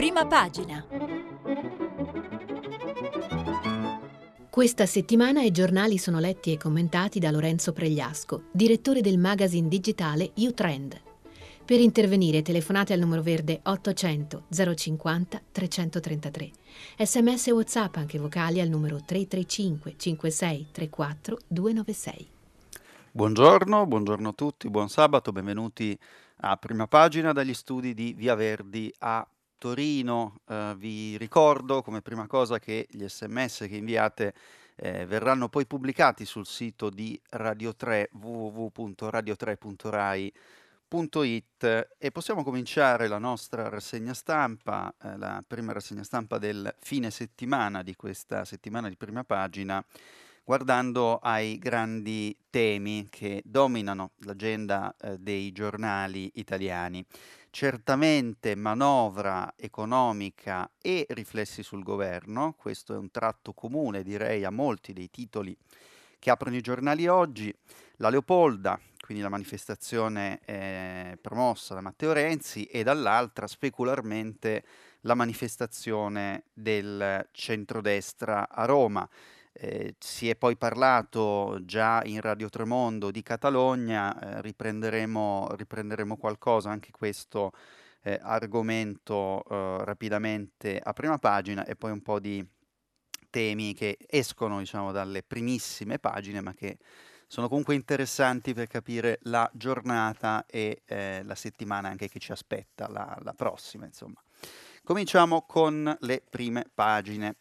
prima pagina. Questa settimana i giornali sono letti e commentati da Lorenzo Pregliasco, direttore del magazine digitale U-Trend. Per intervenire telefonate al numero verde 800 050 333. Sms e WhatsApp anche vocali al numero 335 56 34 296. Buongiorno, buongiorno a tutti, buon sabato, benvenuti a prima pagina dagli studi di Via Verdi a Torino. Eh, vi ricordo come prima cosa che gli sms che inviate eh, verranno poi pubblicati sul sito di Radio 3 www.radio3.rai.it e possiamo cominciare la nostra rassegna stampa, eh, la prima rassegna stampa del fine settimana di questa settimana di prima pagina guardando ai grandi temi che dominano l'agenda eh, dei giornali italiani. Certamente manovra economica e riflessi sul governo, questo è un tratto comune direi a molti dei titoli che aprono i giornali oggi. La Leopolda, quindi la manifestazione eh, promossa da Matteo Renzi, e dall'altra specularmente la manifestazione del centrodestra a Roma. Eh, si è poi parlato già in Radio Tremondo di Catalogna, eh, riprenderemo, riprenderemo, qualcosa, anche questo eh, argomento eh, rapidamente a prima pagina e poi un po' di temi che escono diciamo, dalle primissime pagine ma che sono comunque interessanti per capire la giornata e eh, la settimana anche che ci aspetta, la, la prossima insomma. Cominciamo con le prime pagine.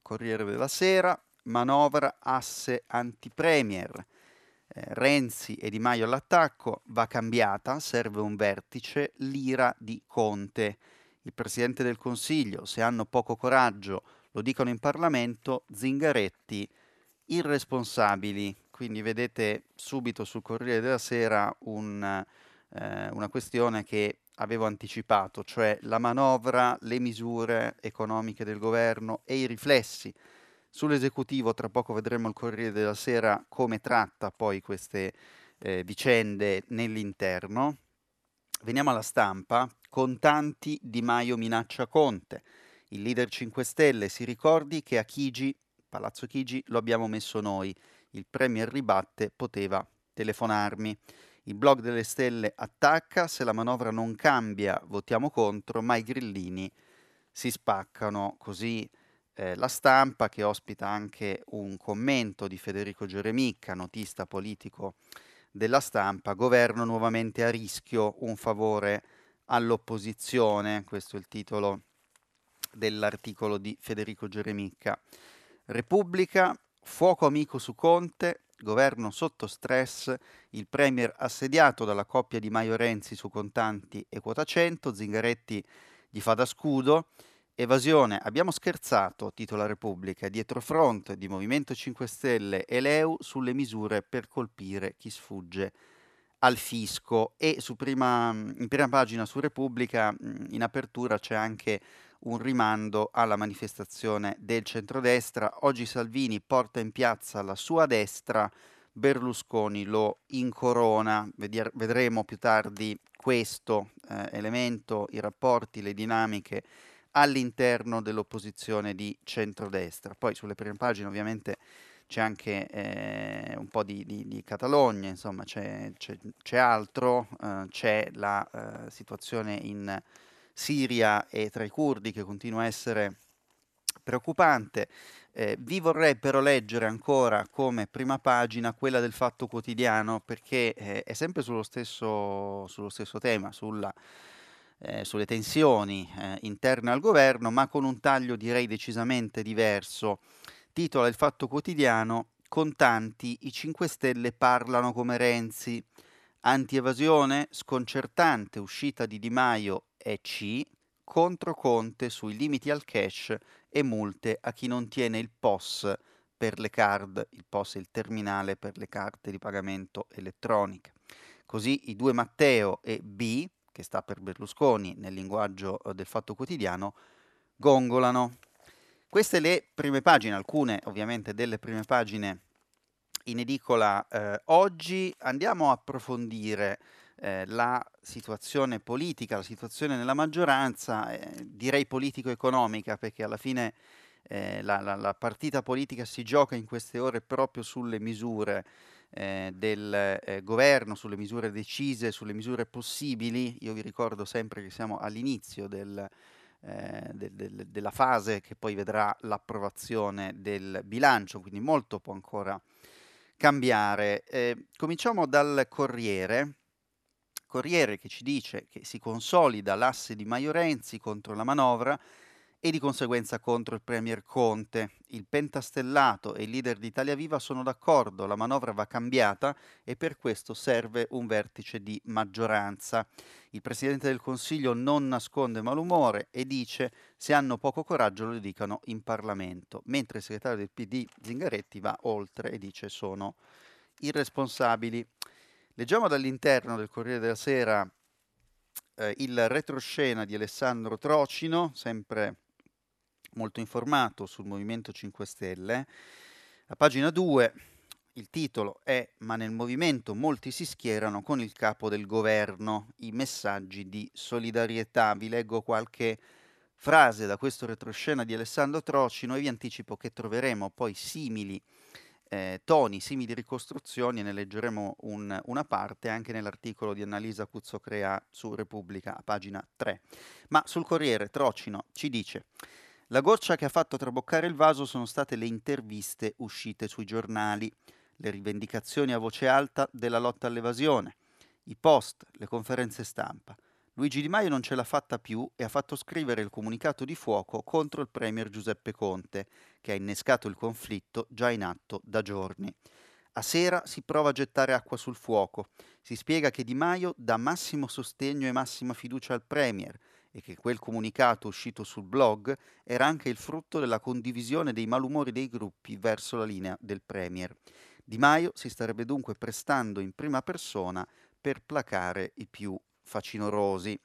Corriere della Sera, manovra asse anti-premier. Eh, Renzi e Di Maio all'attacco, va cambiata, serve un vertice, l'ira di Conte. Il Presidente del Consiglio, se hanno poco coraggio, lo dicono in Parlamento, Zingaretti, irresponsabili. Quindi vedete subito sul Corriere della Sera un, eh, una questione che avevo anticipato, cioè la manovra, le misure economiche del governo e i riflessi Sull'esecutivo tra poco vedremo il Corriere della Sera come tratta poi queste eh, vicende nell'interno. Veniamo alla stampa. Contanti Di Maio minaccia Conte. Il leader 5 Stelle si ricordi che a Chigi, Palazzo Chigi, lo abbiamo messo noi. Il Premier ribatte, poteva telefonarmi. Il blog delle stelle attacca, se la manovra non cambia votiamo contro, ma i grillini si spaccano così eh, La Stampa che ospita anche un commento di Federico Geremicca, notista politico della stampa, governo nuovamente a rischio, un favore all'opposizione, questo è il titolo dell'articolo di Federico Geremicca. Repubblica, fuoco amico su Conte, governo sotto stress, il premier assediato dalla coppia di Maio Renzi su contanti e quota 100, Zingaretti gli fa da scudo, Evasione, abbiamo scherzato, titola Repubblica, dietro front di Movimento 5 Stelle e Leu sulle misure per colpire chi sfugge al fisco e prima, in prima pagina su Repubblica in apertura c'è anche un rimando alla manifestazione del centrodestra. Oggi Salvini porta in piazza la sua destra, Berlusconi lo incorona. Vedier- vedremo più tardi questo eh, elemento, i rapporti, le dinamiche all'interno dell'opposizione di centrodestra. Poi sulle prime pagine ovviamente c'è anche eh, un po' di, di, di, Catalogna, insomma c'è, c'è, c'è altro, eh, c'è la eh, situazione in Siria e tra i curdi che continua a essere preoccupante. Eh, vi vorrei però leggere ancora come prima pagina quella del Fatto Quotidiano perché eh, è sempre sullo stesso, sullo stesso tema, sulla eh, sulle tensioni eh, interne al governo, ma con un taglio direi decisamente diverso. Titola il Fatto Quotidiano, contanti, i 5 Stelle parlano come Renzi. Anti-evasione, sconcertante uscita di Di Maio e C, contro Conte sui limiti al cash e multe a chi non tiene il POS per le card, il POS è il terminale per le carte di pagamento elettroniche. Così i due Matteo e B che sta per Berlusconi nel linguaggio eh, del fatto quotidiano, gongolano. Queste le prime pagine, alcune ovviamente delle prime pagine in edicola eh, oggi. Andiamo a approfondire eh, la situazione politica, la situazione nella maggioranza, eh, direi politico-economica, perché alla fine eh, la, la, la, partita politica si gioca in queste ore proprio sulle misure eh, del eh, governo, sulle misure decise, sulle misure possibili. Io vi ricordo sempre che siamo all'inizio del, eh, de, de, della fase che poi vedrà l'approvazione del bilancio, quindi molto può ancora cambiare. Eh, cominciamo dal Corriere. Corriere che ci dice che si consolida l'asse di Maio Renzi contro la manovra e di conseguenza contro il Premier Conte. Il pentastellato e il leader di Italia Viva sono d'accordo, la manovra va cambiata e per questo serve un vertice di maggioranza. Il Presidente del Consiglio non nasconde malumore e dice se hanno poco coraggio lo dicano in Parlamento, mentre il segretario del PD Zingaretti va oltre e dice sono irresponsabili. Leggiamo dall'interno del Corriere della Sera eh, il retroscena di Alessandro Trocino, sempre molto informato sul Movimento 5 Stelle. A pagina 2 il titolo è Ma nel movimento molti si schierano con il capo del governo, i messaggi di solidarietà. Vi leggo qualche frase da questo retroscena di Alessandro Trocino e vi anticipo che troveremo poi simili eh, toni, simili ricostruzioni e ne leggeremo un, una parte anche nell'articolo di Annalisa Cuzzocrea su Repubblica a pagina 3. Ma sul Corriere Trocino ci dice la goccia che ha fatto traboccare il vaso sono state le interviste uscite sui giornali, le rivendicazioni a voce alta della lotta all'evasione, i post, le conferenze stampa. Luigi Di Maio non ce l'ha fatta più e ha fatto scrivere il comunicato di fuoco contro il premier Giuseppe Conte, che ha innescato il conflitto già in atto da giorni. A sera si prova a gettare acqua sul fuoco. Si spiega che Di Maio dà massimo sostegno e massima fiducia al Premier e che quel comunicato uscito sul blog era anche il frutto della condivisione dei malumori dei gruppi verso la linea del Premier. Di Maio si starebbe dunque prestando in prima persona per placare i più facinorosi.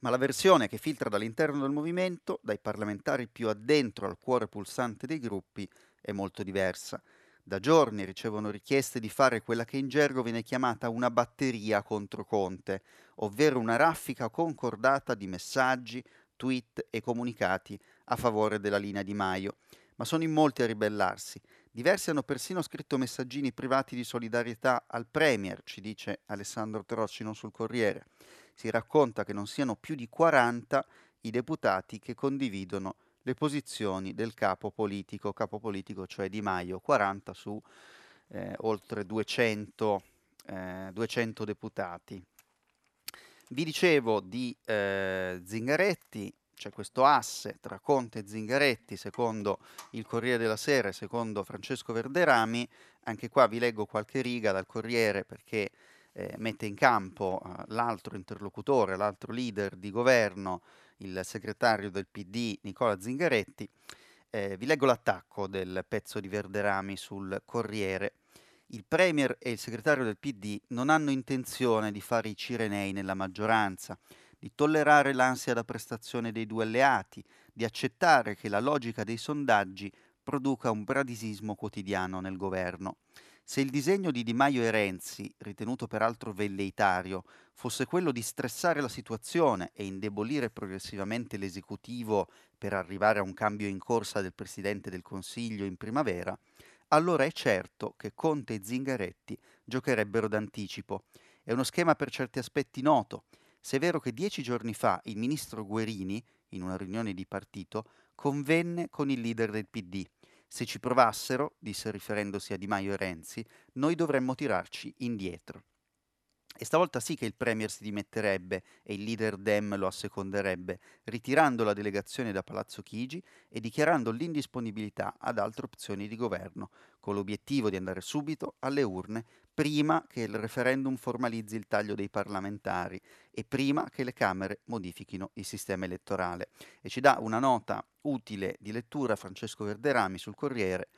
Ma la versione che filtra dall'interno del movimento, dai parlamentari più addentro al cuore pulsante dei gruppi, è molto diversa. Da giorni ricevono richieste di fare quella che in gergo viene chiamata una batteria contro Conte, ovvero una raffica concordata di messaggi, tweet e comunicati a favore della linea di Maio. Ma sono in molti a ribellarsi. Diversi hanno persino scritto messaggini privati di solidarietà al Premier, ci dice Alessandro Trocino sul Corriere. Si racconta che non siano più di 40 i deputati che condividono le posizioni del capo politico, capo politico cioè Di Maio, 40 su eh, oltre 200, eh, 200, deputati. Vi dicevo di eh, Zingaretti, c'è questo asse tra Conte e Zingaretti, secondo il Corriere della Sera e secondo Francesco Verderami. Anche qua vi leggo qualche riga dal Corriere perché eh, mette in campo eh, l'altro interlocutore, l'altro leader di governo, il segretario del PD Nicola Zingaretti. Eh, vi leggo l'attacco del pezzo di Verderami sul Corriere. Il Premier e il segretario del PD non hanno intenzione di fare i cirenei nella maggioranza, di tollerare l'ansia da prestazione dei due alleati, di accettare che la logica dei sondaggi produca un bradisismo quotidiano nel governo. Se il disegno di Di Maio e Renzi, ritenuto peraltro velleitario, fosse quello di stressare la situazione e indebolire progressivamente l'esecutivo per arrivare a un cambio in corsa del Presidente del Consiglio in primavera, allora è certo che Conte e Zingaretti giocherebbero d'anticipo. È uno schema per certi aspetti noto, se è vero che dieci giorni fa il ministro Guerini, in una riunione di partito, convenne con il leader del PD se ci provassero, disse riferendosi a Di Maio e Renzi, noi dovremmo tirarci indietro. E stavolta sì che il Premier si dimetterebbe e il leader Dem lo asseconderebbe, ritirando la delegazione da Palazzo Chigi e dichiarando l'indisponibilità ad altre opzioni di governo, con l'obiettivo di andare subito alle urne prima che il referendum formalizzi il taglio dei parlamentari e prima che le Camere modifichino il sistema elettorale. E ci dà una nota utile di lettura Francesco Verderami sul Corriere.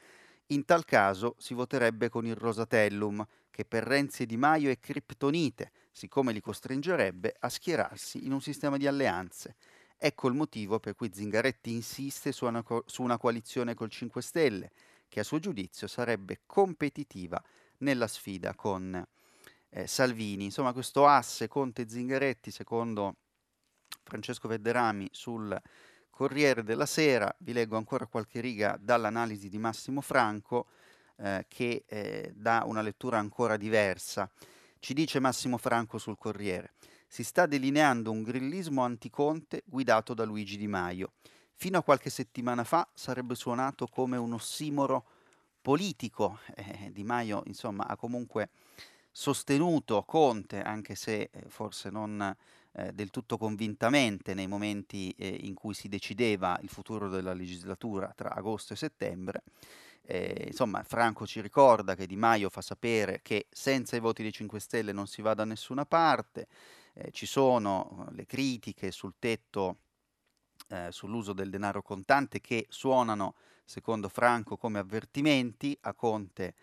In tal caso si voterebbe con il Rosatellum, che per Renzi e Di Maio è criptonite, siccome li costringerebbe a schierarsi in un sistema di alleanze. Ecco il motivo per cui Zingaretti insiste su una, co- su una coalizione col 5 Stelle, che a suo giudizio sarebbe competitiva nella sfida con eh, Salvini. Insomma, questo asse Conte-Zingaretti, secondo Francesco Verderami, sul Corriere della Sera, vi leggo ancora qualche riga dall'analisi di Massimo Franco, eh, che eh, dà una lettura ancora diversa. Ci dice Massimo Franco sul Corriere, si sta delineando un grillismo anticonte guidato da Luigi Di Maio. Fino a qualche settimana fa sarebbe suonato come un ossimoro politico. Eh, di Maio, insomma, ha comunque sostenuto Conte, anche se eh, forse non eh, del tutto convintamente nei momenti eh, in cui si decideva il futuro della legislatura tra agosto e settembre. Eh, insomma, Franco ci ricorda che Di Maio fa sapere che senza i voti dei 5 Stelle non si va da nessuna parte, eh, ci sono le critiche sul tetto sull'uso del denaro contante che suonano, secondo Franco, come avvertimenti a Conte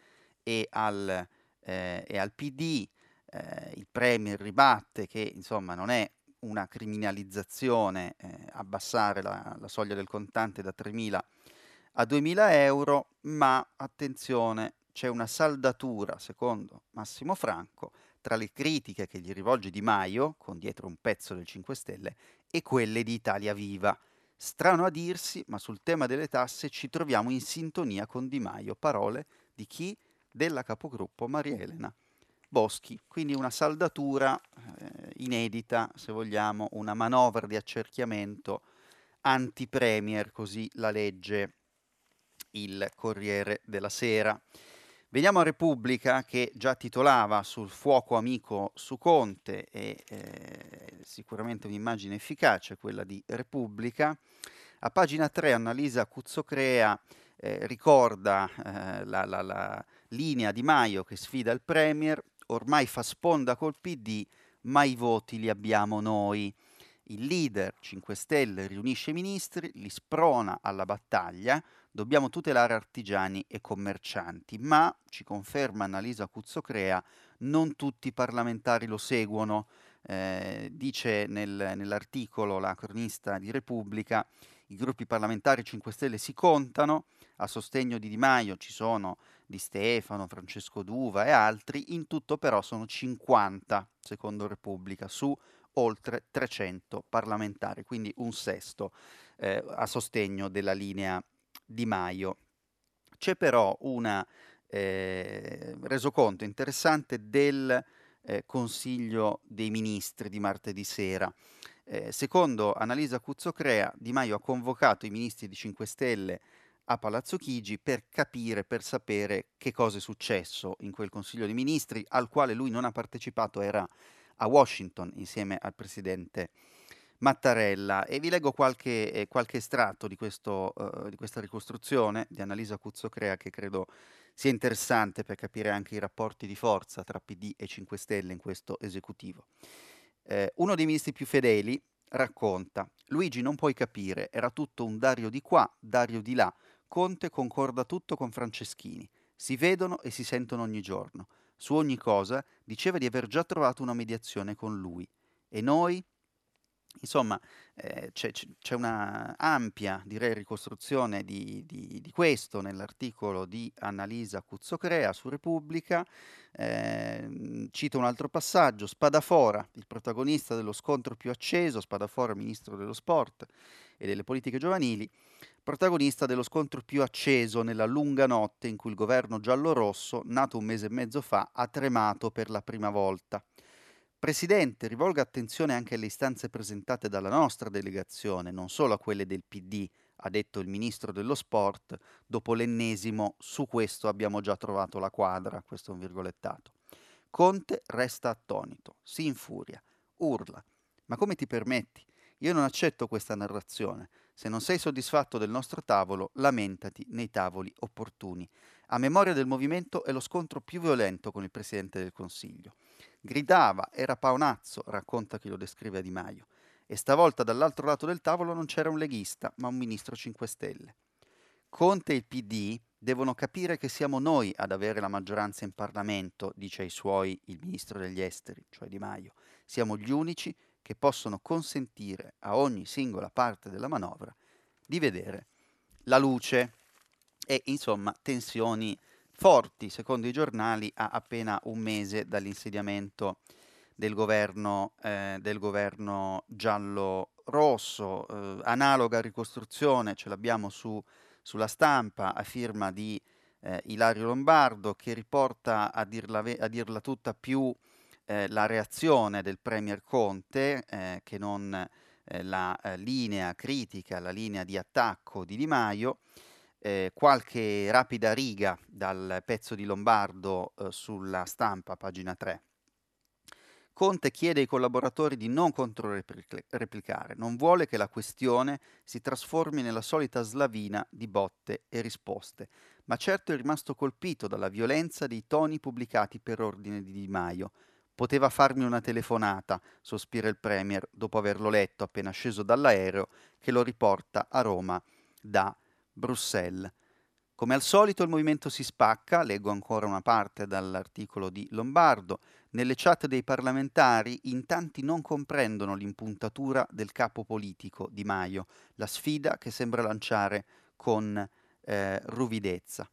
e al, eh, e al PD. Eh, il Premier ribatte che insomma non è una criminalizzazione eh, abbassare la, la, soglia del contante da 3.000 a 2.000 euro, ma attenzione, c'è una saldatura, secondo Massimo Franco, tra le critiche che gli rivolge Di Maio, con dietro un pezzo del 5 Stelle, e quelle di Italia Viva. Strano a dirsi, ma sul tema delle tasse ci troviamo in sintonia con Di Maio. Parole di chi? Della capogruppo Maria Elena Boschi. Quindi una saldatura eh, inedita, se vogliamo, una manovra di accerchiamento anti-premier, così la legge il Corriere della Sera. Veniamo a Repubblica che già titolava sul fuoco amico su Conte e eh, sicuramente un'immagine efficace quella di Repubblica. A pagina 3 Annalisa Cuzzocrea eh, ricorda eh, la, la, la linea di Maio che sfida il Premier, ormai fa sponda col PD, ma i voti li abbiamo noi. Il leader 5 Stelle riunisce i ministri, li sprona alla battaglia, dobbiamo tutelare artigiani e commercianti, ma, ci conferma Annalisa Cuzzocrea, non tutti i parlamentari lo seguono. Eh, dice nel, nell'articolo la cronista di Repubblica, i gruppi parlamentari 5 Stelle si contano, a sostegno di Di Maio ci sono Di Stefano, Francesco Duva e altri, in tutto però sono 50, secondo Repubblica, su oltre 300 parlamentari, quindi un sesto eh, a sostegno della linea Di Maio. C'è però un eh, resoconto interessante del eh, Consiglio dei Ministri di martedì sera. Eh, secondo Annalisa Cuzzocrea, Di Maio ha convocato i ministri di 5 Stelle a Palazzo Chigi per capire, per sapere che cosa è successo in quel Consiglio dei Ministri al quale lui non ha partecipato, era a Washington insieme al presidente Mattarella e vi leggo qualche, eh, qualche estratto di, questo, uh, di, questa ricostruzione di Annalisa Cuzzocrea che credo sia interessante per capire anche i rapporti di forza tra PD e 5 Stelle in questo esecutivo. Eh, uno dei ministri più fedeli racconta, Luigi non puoi capire, era tutto un Dario di qua, Dario di là, Conte concorda tutto con Franceschini, si vedono e si sentono ogni giorno. Su ogni cosa diceva di aver già trovato una mediazione con lui. E noi? Insomma, eh, c'è, c'è, una ampia, direi, ricostruzione di, di, di questo nell'articolo di Annalisa Cuzzocrea su Repubblica. Eh, cito un altro passaggio, Spadafora, il protagonista dello scontro più acceso, Spadafora, ministro dello sport e delle politiche giovanili, protagonista dello scontro più acceso nella lunga notte in cui il governo giallo-rosso, nato un mese e mezzo fa, ha tremato per la prima volta. Presidente, rivolga attenzione anche alle istanze presentate dalla nostra delegazione, non solo a quelle del PD, ha detto il ministro dello sport, dopo l'ennesimo su questo abbiamo già trovato la quadra, questo è un virgolettato. Conte resta attonito, si infuria, urla. Ma come ti permetti? Io non accetto questa narrazione. Se non sei soddisfatto del nostro tavolo, lamentati nei tavoli opportuni. A memoria del movimento è lo scontro più violento con il Presidente del Consiglio. Gridava, era paonazzo, racconta chi lo descrive a Di Maio. E stavolta dall'altro lato del tavolo non c'era un leghista, ma un ministro 5 Stelle. Conte e il PD devono capire che siamo noi ad avere la maggioranza in Parlamento, dice ai suoi il ministro degli esteri, cioè Di Maio. Siamo gli unici che possono consentire a ogni singola parte della manovra di vedere la luce e insomma tensioni forti, secondo i giornali, a appena un mese dall'insediamento del governo, eh, del governo giallo-rosso. Eh, analoga ricostruzione ce l'abbiamo su, sulla stampa a firma di eh, Ilario Lombardo che riporta a dirla, a dirla tutta più eh, la reazione del Premier Conte eh, che non eh, la linea critica, la linea di attacco di Di Maio. Eh, qualche rapida riga dal pezzo di Lombardo eh, sulla stampa, pagina 3. Conte chiede ai collaboratori di non controreplicare, non vuole che la questione si trasformi nella solita slavina di botte e risposte, ma certo è rimasto colpito dalla violenza dei toni pubblicati per ordine di Di Maio. Poteva farmi una telefonata, sospira il Premier dopo averlo letto appena sceso dall'aereo che lo riporta a Roma da Bruxelles. Come al solito il movimento si spacca, leggo ancora una parte dall'articolo di Lombardo, nelle chat dei parlamentari in tanti non comprendono l'impuntatura del capo politico Di Maio, la sfida che sembra lanciare con eh, ruvidezza.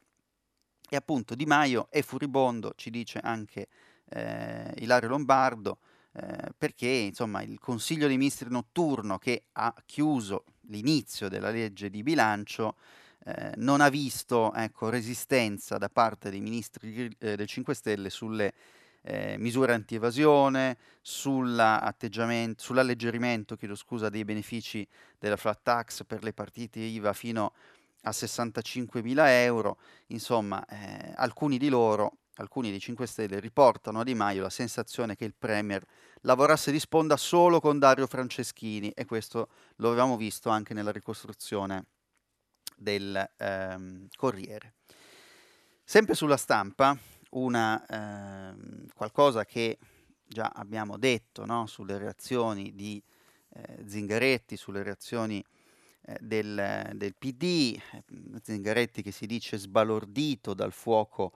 E appunto Di Maio è furibondo, ci dice anche eh, Ilario Lombardo, eh, perché insomma il Consiglio dei Ministri notturno che ha chiuso l'inizio della legge di bilancio eh, non ha visto ecco, resistenza da parte dei ministri eh, del 5 Stelle sulle eh, misure anti-evasione, sull'alleggerimento scusa, dei benefici della flat tax per le partite IVA fino a 65 mila euro. Insomma, eh, alcuni di loro alcuni dei 5 Stelle riportano a Di Maio la sensazione che il Premier lavorasse di sponda solo con Dario Franceschini e questo lo avevamo visto anche nella ricostruzione del ehm, Corriere. Sempre sulla stampa, una, ehm, qualcosa che già abbiamo detto no? sulle reazioni di eh, Zingaretti, sulle reazioni eh, del, del, PD, Zingaretti che si dice sbalordito dal fuoco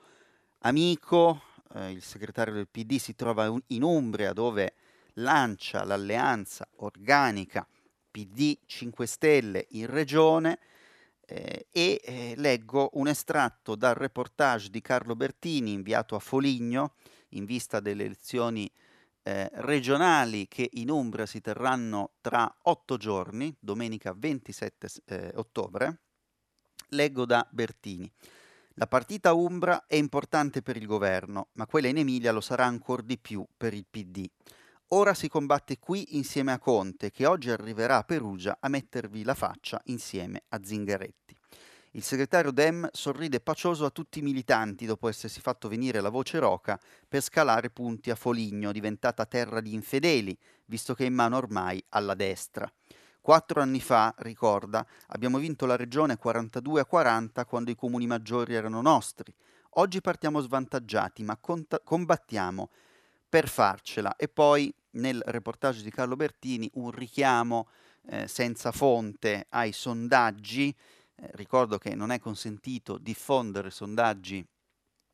amico, eh, il segretario del PD si trova in Umbria dove lancia l'alleanza organica PD 5 Stelle in regione eh, e eh, leggo un estratto dal reportage di Carlo Bertini inviato a Foligno in vista delle elezioni eh, regionali che in Umbria si terranno tra otto giorni, domenica 27 eh, ottobre. Leggo da Bertini. La partita Umbra è importante per il governo, ma quella in Emilia lo sarà ancora di più per il PD. Ora si combatte qui insieme a Conte, che oggi arriverà a Perugia a mettervi la faccia insieme a Zingaretti. Il segretario Dem sorride pacioso a tutti i militanti dopo essersi fatto venire la voce roca per scalare punti a Foligno, diventata terra di infedeli, visto che è in mano ormai alla destra. Quattro anni fa, ricorda, abbiamo vinto la regione 42 a 40 quando i comuni maggiori erano nostri. Oggi partiamo svantaggiati, ma cont- combattiamo per farcela. E poi nel reportage di Carlo Bertini un richiamo eh, senza fonte ai sondaggi. Eh, ricordo che non è consentito diffondere sondaggi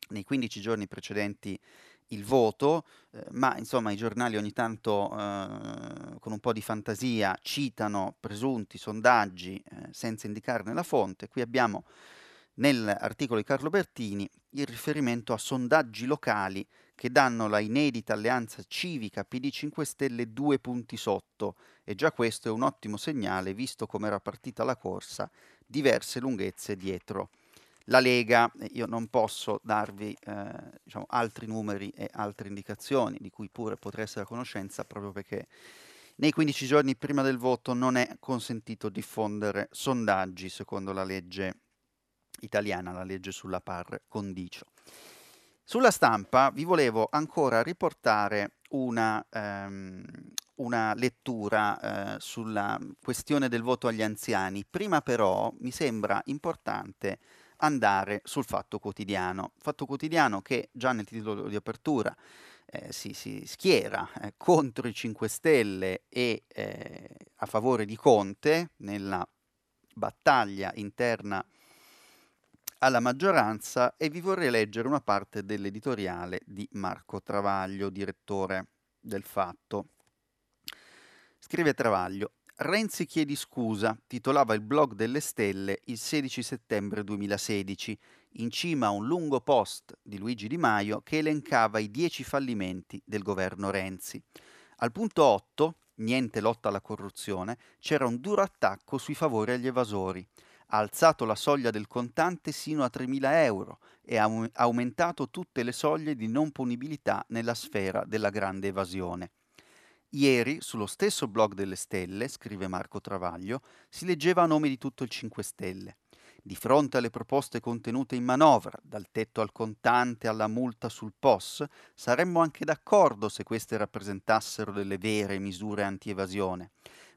nei 15 giorni precedenti il voto, eh, ma insomma i giornali ogni tanto eh, con un po' di fantasia citano presunti sondaggi eh, senza indicarne la fonte. Qui abbiamo nell'articolo di Carlo Bertini il riferimento a sondaggi locali che danno la inedita alleanza civica PD 5 Stelle due punti sotto e già questo è un ottimo segnale visto come era partita la corsa, diverse lunghezze dietro la Lega, io non posso darvi eh, diciamo, altri numeri e altre indicazioni di cui pure potrei essere a conoscenza proprio perché nei 15 giorni prima del voto non è consentito diffondere sondaggi secondo la legge italiana, la legge sulla par condicio. Sulla stampa vi volevo ancora riportare una, ehm, una lettura eh, sulla questione del voto agli anziani. Prima però mi sembra importante andare sul Fatto Quotidiano. Fatto Quotidiano che già nel titolo di apertura eh, si, si, schiera eh, contro i 5 Stelle e eh, a favore di Conte nella battaglia interna alla maggioranza e vi vorrei leggere una parte dell'editoriale di Marco Travaglio, direttore del Fatto. Scrive Travaglio, Renzi chiedi scusa, titolava il blog delle stelle il 16 settembre 2016, in cima a un lungo post di Luigi Di Maio che elencava i dieci fallimenti del governo Renzi. Al punto 8, niente lotta alla corruzione, c'era un duro attacco sui favori agli evasori. Ha alzato la soglia del contante sino a 3.000 euro e ha aumentato tutte le soglie di non punibilità nella sfera della grande evasione. Ieri, sullo stesso blog delle stelle, scrive Marco Travaglio, si leggeva a nome di tutto il 5 Stelle. Di fronte alle proposte contenute in manovra, dal tetto al contante alla multa sul POS, saremmo anche d'accordo se queste rappresentassero delle vere misure anti-evasione.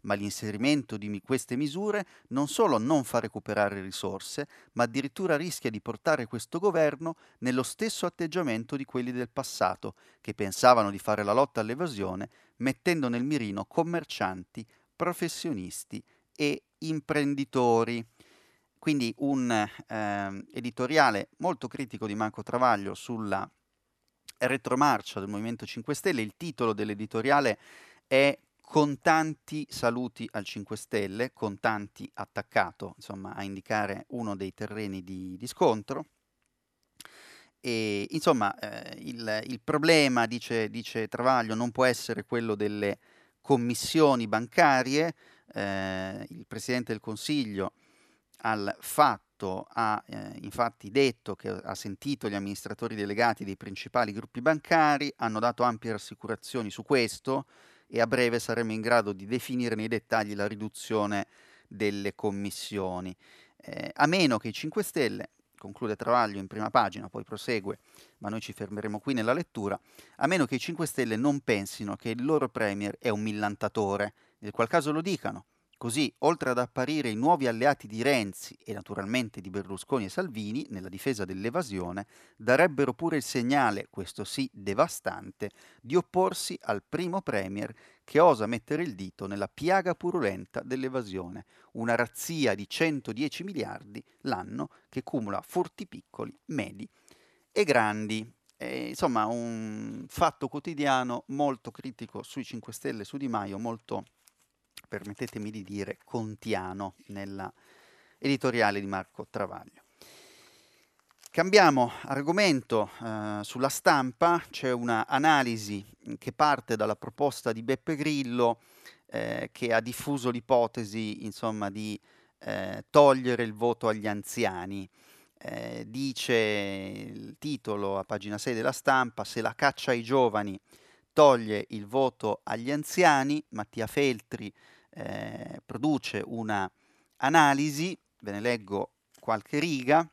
Ma l'inserimento di queste misure non solo non fa recuperare risorse, ma addirittura rischia di portare questo governo nello stesso atteggiamento di quelli del passato, che pensavano di fare la lotta all'evasione mettendo nel mirino commercianti, professionisti e imprenditori. Quindi un eh, editoriale molto critico di Marco Travaglio sulla retromarcia del Movimento 5 Stelle. Il titolo dell'editoriale è Con tanti saluti al 5 Stelle, con tanti attaccato, insomma, a indicare uno dei terreni di, di scontro. E, insomma, eh, il, il, problema, dice, dice, Travaglio, non può essere quello delle commissioni bancarie. Eh, il Presidente del Consiglio al fatto ha eh, infatti detto che ha sentito gli amministratori delegati dei principali gruppi bancari, hanno dato ampie rassicurazioni su questo e a breve saremo in grado di definire nei dettagli la riduzione delle commissioni. Eh, a meno che i 5 Stelle conclude Travaglio in prima pagina, poi prosegue, ma noi ci fermeremo qui nella lettura, a meno che i 5 Stelle non pensino che il loro Premier è un millantatore, nel qual caso lo dicano. Così, oltre ad apparire i nuovi alleati di Renzi e naturalmente di Berlusconi e Salvini nella difesa dell'evasione, darebbero pure il segnale, questo sì devastante, di opporsi al primo Premier che osa mettere il dito nella piaga purulenta dell'evasione, una razzia di 110 miliardi l'anno che cumula furti piccoli, medi e grandi. E, insomma, un fatto quotidiano molto critico sui 5 Stelle, su Di Maio, molto permettetemi di dire, contiano nella editoriale di Marco Travaglio. Cambiamo argomento, eh, sulla stampa c'è un'analisi che parte dalla proposta di Beppe Grillo eh, che ha diffuso l'ipotesi insomma, di eh, togliere il voto agli anziani. Eh, dice il titolo a pagina 6 della stampa, se la caccia ai giovani toglie il voto agli anziani, Mattia Feltri eh, produce una analisi, ve ne leggo qualche riga.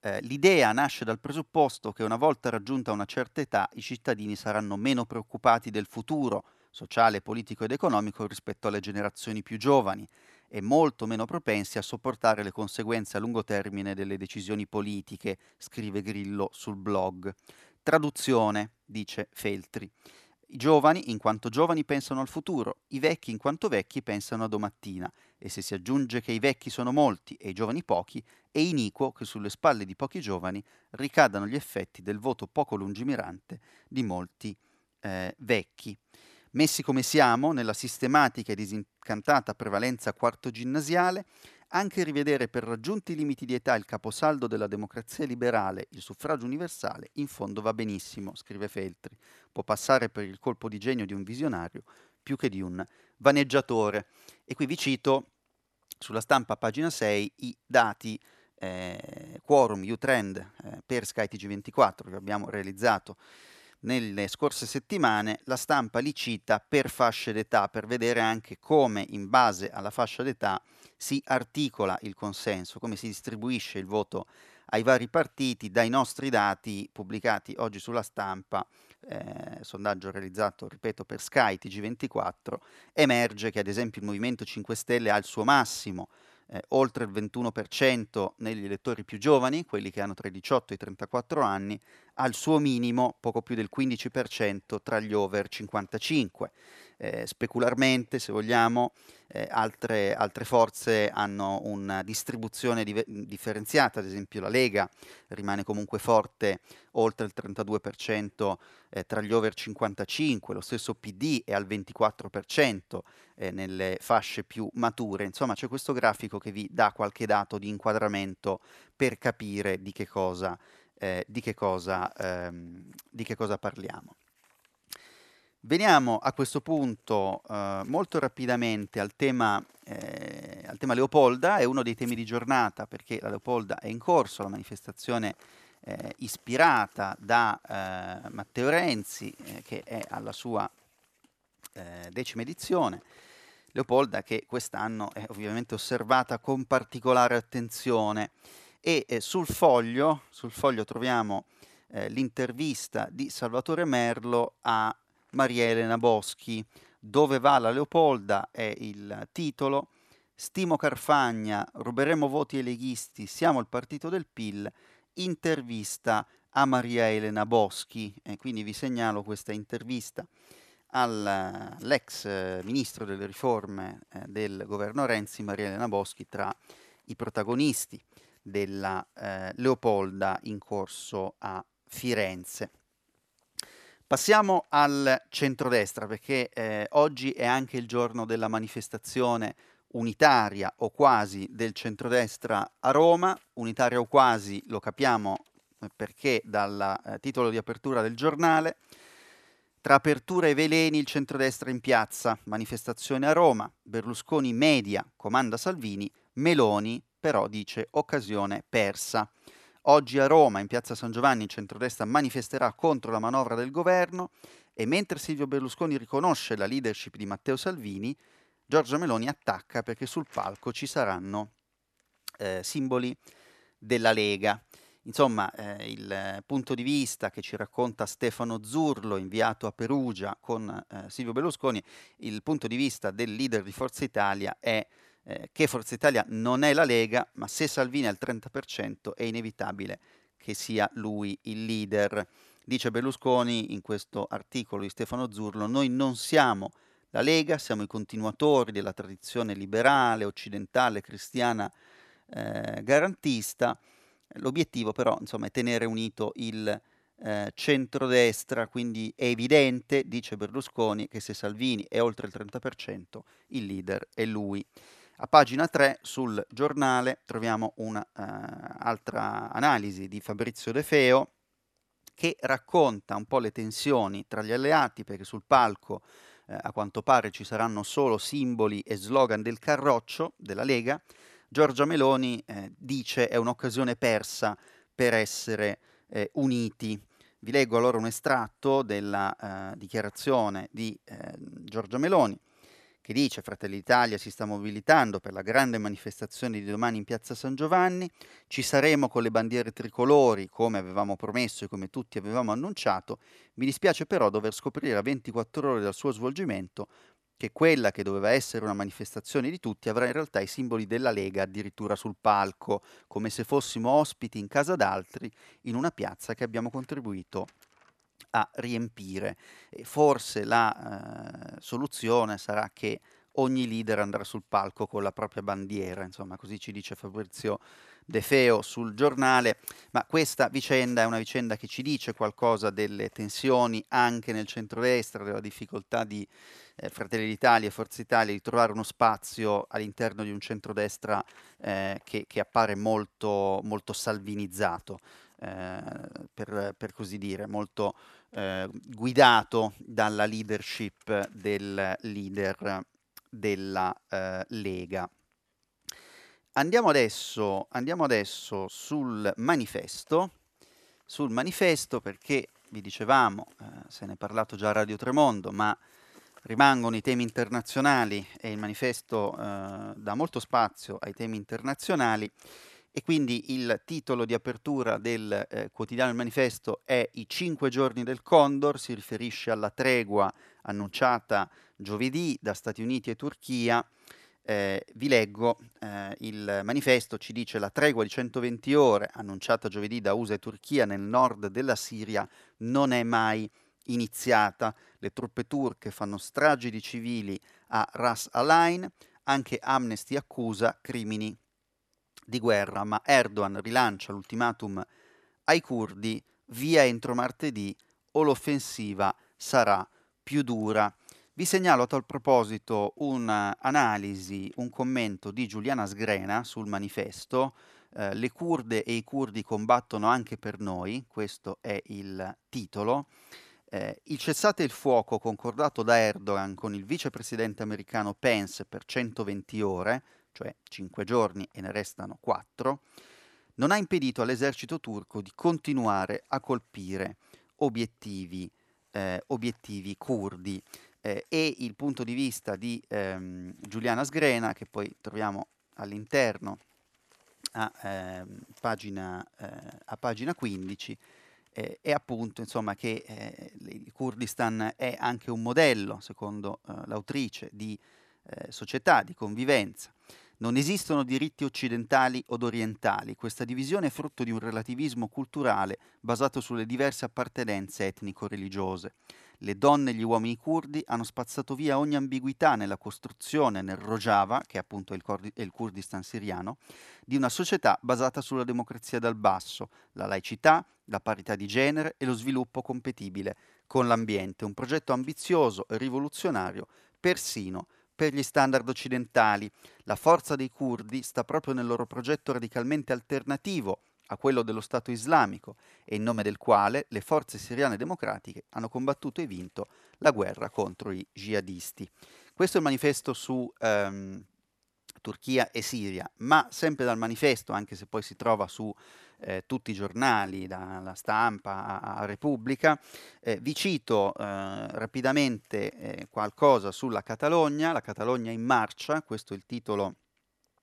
Eh, l'idea nasce dal presupposto che una volta raggiunta una certa età i cittadini saranno meno preoccupati del futuro sociale, politico ed economico rispetto alle generazioni più giovani e molto meno propensi a sopportare le conseguenze a lungo termine delle decisioni politiche, scrive Grillo sul blog. Traduzione, dice Feltri. I giovani, in quanto giovani, pensano al futuro, i vecchi, in quanto vecchi, pensano a domattina, e se si aggiunge che i vecchi sono molti e i giovani pochi, è iniquo che sulle spalle di pochi giovani ricadano gli effetti del voto poco lungimirante di molti eh, vecchi. Messi come siamo, nella sistematica e disincantata prevalenza quarto ginnasiale, anche rivedere per raggiunti limiti di età il caposaldo della democrazia liberale, il suffragio universale, in fondo va benissimo, scrive Feltri. Può passare per il colpo di genio di un visionario più che di un vaneggiatore. E qui vi cito sulla stampa, pagina 6, i dati eh, quorum U-Trend eh, per SkyTG24 che abbiamo realizzato nelle scorse settimane la stampa li cita per fasce d'età, per vedere anche come in base alla fascia d'età si articola il consenso, come si distribuisce il voto ai vari partiti. Dai nostri dati pubblicati oggi sulla stampa, eh, sondaggio realizzato, ripeto, per Sky TG24, emerge che ad esempio il Movimento 5 Stelle ha il suo massimo eh, oltre il 21% negli elettori più giovani, quelli che hanno tra i 18 e i 34 anni, al suo minimo poco più del 15% tra gli over 55. Eh, specularmente, se vogliamo, eh, altre, altre, forze hanno una distribuzione div- differenziata, ad esempio la Lega rimane comunque forte oltre il 32% eh, tra gli over 55, lo stesso PD è al 24% eh, nelle fasce più mature, insomma c'è questo grafico che vi dà qualche dato di inquadramento per capire di che cosa, eh, di che cosa, ehm, di che cosa parliamo. Veniamo a questo punto eh, molto rapidamente al tema, eh, al tema, Leopolda, è uno dei temi di giornata perché la Leopolda è in corso, la manifestazione eh, ispirata da eh, Matteo Renzi eh, che è alla sua eh, decima edizione. Leopolda che quest'anno è ovviamente osservata con particolare attenzione e sul foglio, sul foglio troviamo l'intervista di Salvatore Merlo a Maria Elena Boschi. Dove va la Leopolda è il titolo. Stimo Carfagna, ruberemo voti ai leghisti, siamo il partito del PIL. Intervista a Maria Elena Boschi. E quindi vi segnalo questa intervista all'ex ministro delle riforme eh, del governo Renzi, Maria Elena Boschi, tra i protagonisti della eh, Leopolda in corso a Firenze. Passiamo al centrodestra perché eh, oggi è anche il giorno della manifestazione unitaria o quasi del centrodestra a Roma, unitaria o quasi lo capiamo eh, perché dal eh, titolo di apertura del giornale. Tra apertura e veleni il centrodestra in piazza, manifestazione a Roma, Berlusconi media, comanda Salvini, Meloni però dice occasione persa. Oggi a Roma, in piazza San Giovanni, il centrodestra manifesterà contro la manovra del governo e mentre Silvio Berlusconi riconosce la leadership di Matteo Salvini, Giorgia Meloni attacca perché sul palco ci saranno eh, simboli della Lega. Insomma, eh, il punto di vista che ci racconta Stefano Zurlo, inviato a Perugia con eh, Silvio Berlusconi, il punto di vista del leader di Forza Italia è eh, che Forza Italia non è la Lega, ma se Salvini è al 30% è inevitabile che sia lui il leader. Dice Berlusconi in questo articolo di Stefano Zurlo, noi non siamo la Lega, siamo i continuatori della tradizione liberale, occidentale, cristiana, eh, garantista. L'obiettivo però insomma, è tenere unito il eh, centrodestra, quindi è evidente, dice Berlusconi, che se Salvini è oltre il 30%, il leader è lui. A pagina 3 sul giornale troviamo un'altra uh, analisi di Fabrizio De Feo che racconta un po' le tensioni tra gli alleati perché sul palco eh, a quanto pare ci saranno solo simboli e slogan del carroccio della Lega. Giorgia Meloni eh, dice è un'occasione persa per essere eh, uniti. Vi leggo allora un estratto della eh, dichiarazione di eh, Giorgia Meloni che dice Fratelli d'Italia si sta mobilitando per la grande manifestazione di domani in piazza San Giovanni, ci saremo con le bandiere tricolori come avevamo promesso e come tutti avevamo annunciato, mi dispiace però dover scoprire a 24 ore dal suo svolgimento che quella che doveva essere una manifestazione di tutti avrà in realtà i simboli della Lega addirittura sul palco, come se fossimo ospiti in casa d'altri in una piazza che abbiamo contribuito a riempire. E forse la eh, soluzione sarà che ogni leader andrà sul palco con la propria bandiera, insomma così ci dice Fabrizio De Feo sul giornale, ma questa vicenda è una vicenda che ci dice qualcosa delle tensioni anche nel centrodestra, della difficoltà di eh, Fratelli d'Italia e Forza Italia di trovare uno spazio all'interno di un centrodestra eh, che, che, appare molto, molto salvinizzato. Eh, per, per, così dire, molto eh, guidato dalla leadership del leader della eh, Lega. Andiamo adesso, andiamo adesso sul manifesto, sul manifesto perché vi dicevamo, eh, se ne è parlato già a Radio Tremondo, ma rimangono i temi internazionali e il manifesto eh, dà molto spazio ai temi internazionali e quindi il titolo di apertura del eh, quotidiano Il Manifesto è I cinque giorni del Condor, si riferisce alla tregua annunciata giovedì da Stati Uniti e Turchia. Eh, vi leggo, eh, il manifesto ci dice la tregua di 120 ore annunciata giovedì da USA e Turchia nel nord della Siria non è mai iniziata, le truppe turche fanno stragi di civili a Ras Alain, anche Amnesty accusa crimini di guerra, ma Erdogan rilancia l'ultimatum ai curdi via entro martedì o l'offensiva sarà più dura. Vi segnalo a tal proposito un'analisi, un commento di Giuliana Sgrena sul manifesto. Eh, le kurde e i curdi combattono anche per noi, questo è il titolo. Eh, il cessate il fuoco concordato da Erdogan con il vicepresidente americano Pence per 120 ore, cioè 5 giorni e ne restano 4, non ha impedito all'esercito turco di continuare a colpire obiettivi, eh, obiettivi curdi eh, e il punto di vista di ehm, Giuliana Sgrena, che poi troviamo all'interno a, ehm, pagina, eh, a pagina 15, eh, è appunto insomma, che eh, il Kurdistan è anche un modello, secondo eh, l'autrice, di eh, società, di convivenza. Non esistono diritti occidentali od orientali, questa divisione è frutto di un relativismo culturale basato sulle diverse appartenenze etnico-religiose. Le donne e gli uomini curdi hanno spazzato via ogni ambiguità nella costruzione nel Rojava, che è appunto il, Cordi- il Kurdistan siriano, di una società basata sulla democrazia dal basso, la laicità, la parità di genere e lo sviluppo compatibile con l'ambiente. Un progetto ambizioso e rivoluzionario persino per gli standard occidentali. La forza dei curdi sta proprio nel loro progetto radicalmente alternativo a quello dello Stato islamico e in nome del quale le forze siriane democratiche hanno combattuto e vinto la guerra contro i jihadisti. Questo è il manifesto su ehm, Turchia e Siria, ma sempre dal manifesto, anche se poi si trova su eh, tutti i giornali, dalla stampa a, a Repubblica, eh, vi cito eh, rapidamente eh, qualcosa sulla Catalogna, la Catalogna in marcia, questo è il titolo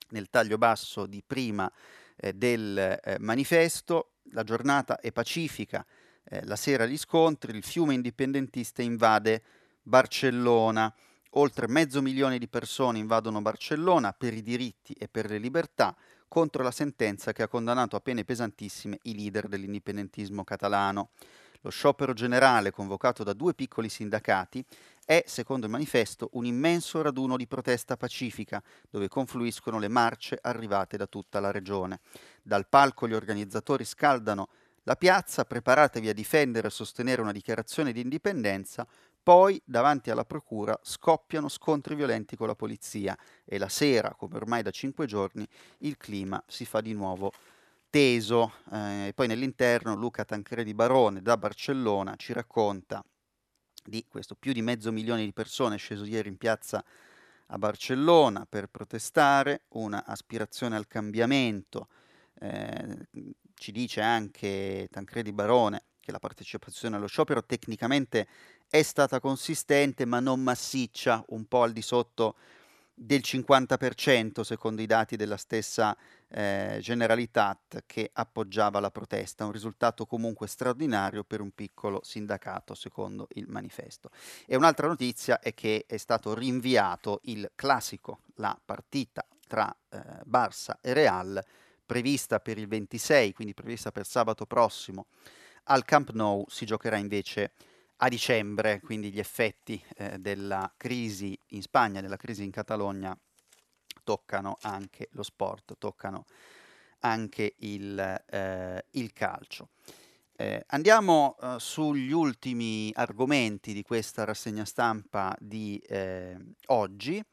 nel taglio basso di prima eh, del manifesto, la giornata è pacifica, la sera gli scontri, il fiume indipendentista invade Barcellona, oltre mezzo milione di persone invadono Barcellona per i diritti e per le libertà contro la sentenza che ha condannato a pene pesantissime i leader dell'indipendentismo catalano. Lo sciopero generale convocato da due piccoli sindacati è, secondo il manifesto, un immenso raduno di protesta pacifica, dove confluiscono le marce arrivate da tutta la regione. Dal palco gli organizzatori scaldano la piazza, preparatevi a difendere e sostenere una dichiarazione di indipendenza, poi davanti alla procura scoppiano scontri violenti con la polizia e la sera, come ormai da cinque giorni, il clima si fa di nuovo teso. Eh, poi nell'interno Luca Tancredi Barone da Barcellona ci racconta di questo più di mezzo milione di persone sceso ieri in piazza a Barcellona per protestare, una aspirazione al cambiamento. Eh, ci dice anche Tancredi Barone che la partecipazione allo sciopero tecnicamente è stata consistente ma non massiccia, un po' al di sotto del 50% secondo i dati della stessa eh, Generalitat che appoggiava la protesta, un risultato comunque straordinario per un piccolo sindacato secondo il manifesto. E un'altra notizia è che è stato rinviato il classico, la partita tra eh, Barça e Real, prevista per il 26, quindi prevista per sabato prossimo, al Camp Nou si giocherà invece a dicembre, quindi gli effetti eh, della crisi in Spagna, della crisi in Catalogna, toccano anche lo sport, toccano anche il, eh, il calcio. Eh, andiamo eh, sugli ultimi argomenti di questa rassegna stampa di eh, oggi.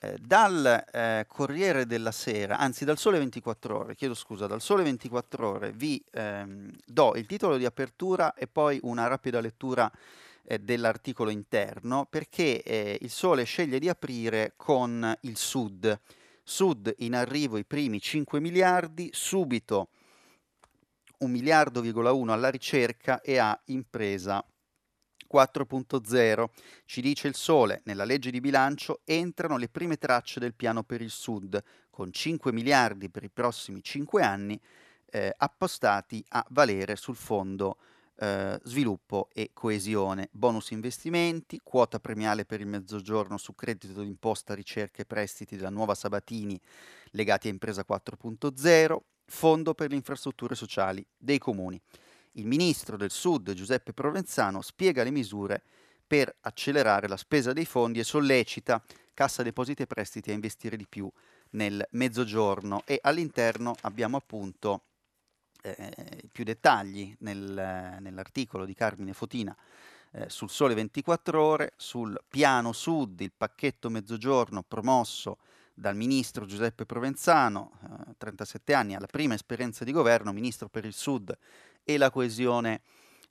Eh, dal eh, Corriere della Sera, anzi dal Sole 24 Ore, chiedo scusa, dal Sole 24 Ore vi ehm, do il titolo di apertura e poi una rapida lettura eh, dell'articolo interno perché eh, il Sole sceglie di aprire con il Sud. Sud in arrivo i primi 5 miliardi, subito 1 miliardo,1 alla ricerca e a impresa 4.0. Ci dice il Sole, nella legge di bilancio entrano le prime tracce del piano per il Sud, con 5 miliardi per i prossimi 5 anni eh, appostati a valere sul fondo eh, sviluppo e coesione, bonus investimenti, quota premiale per il mezzogiorno su credito d'imposta, ricerca e prestiti della nuova Sabatini legati a impresa 4.0, fondo per le infrastrutture sociali dei comuni. Il ministro del Sud, Giuseppe Provenzano, spiega le misure per accelerare la spesa dei fondi e sollecita Cassa Depositi e Prestiti a investire di più nel mezzogiorno. E all'interno abbiamo appunto eh, più dettagli nel, nell'articolo di Carmine Fotina eh, sul Sole 24 Ore, sul piano Sud, il pacchetto mezzogiorno promosso dal ministro Giuseppe Provenzano, eh, 37 anni, alla prima esperienza di governo, ministro per il Sud e la coesione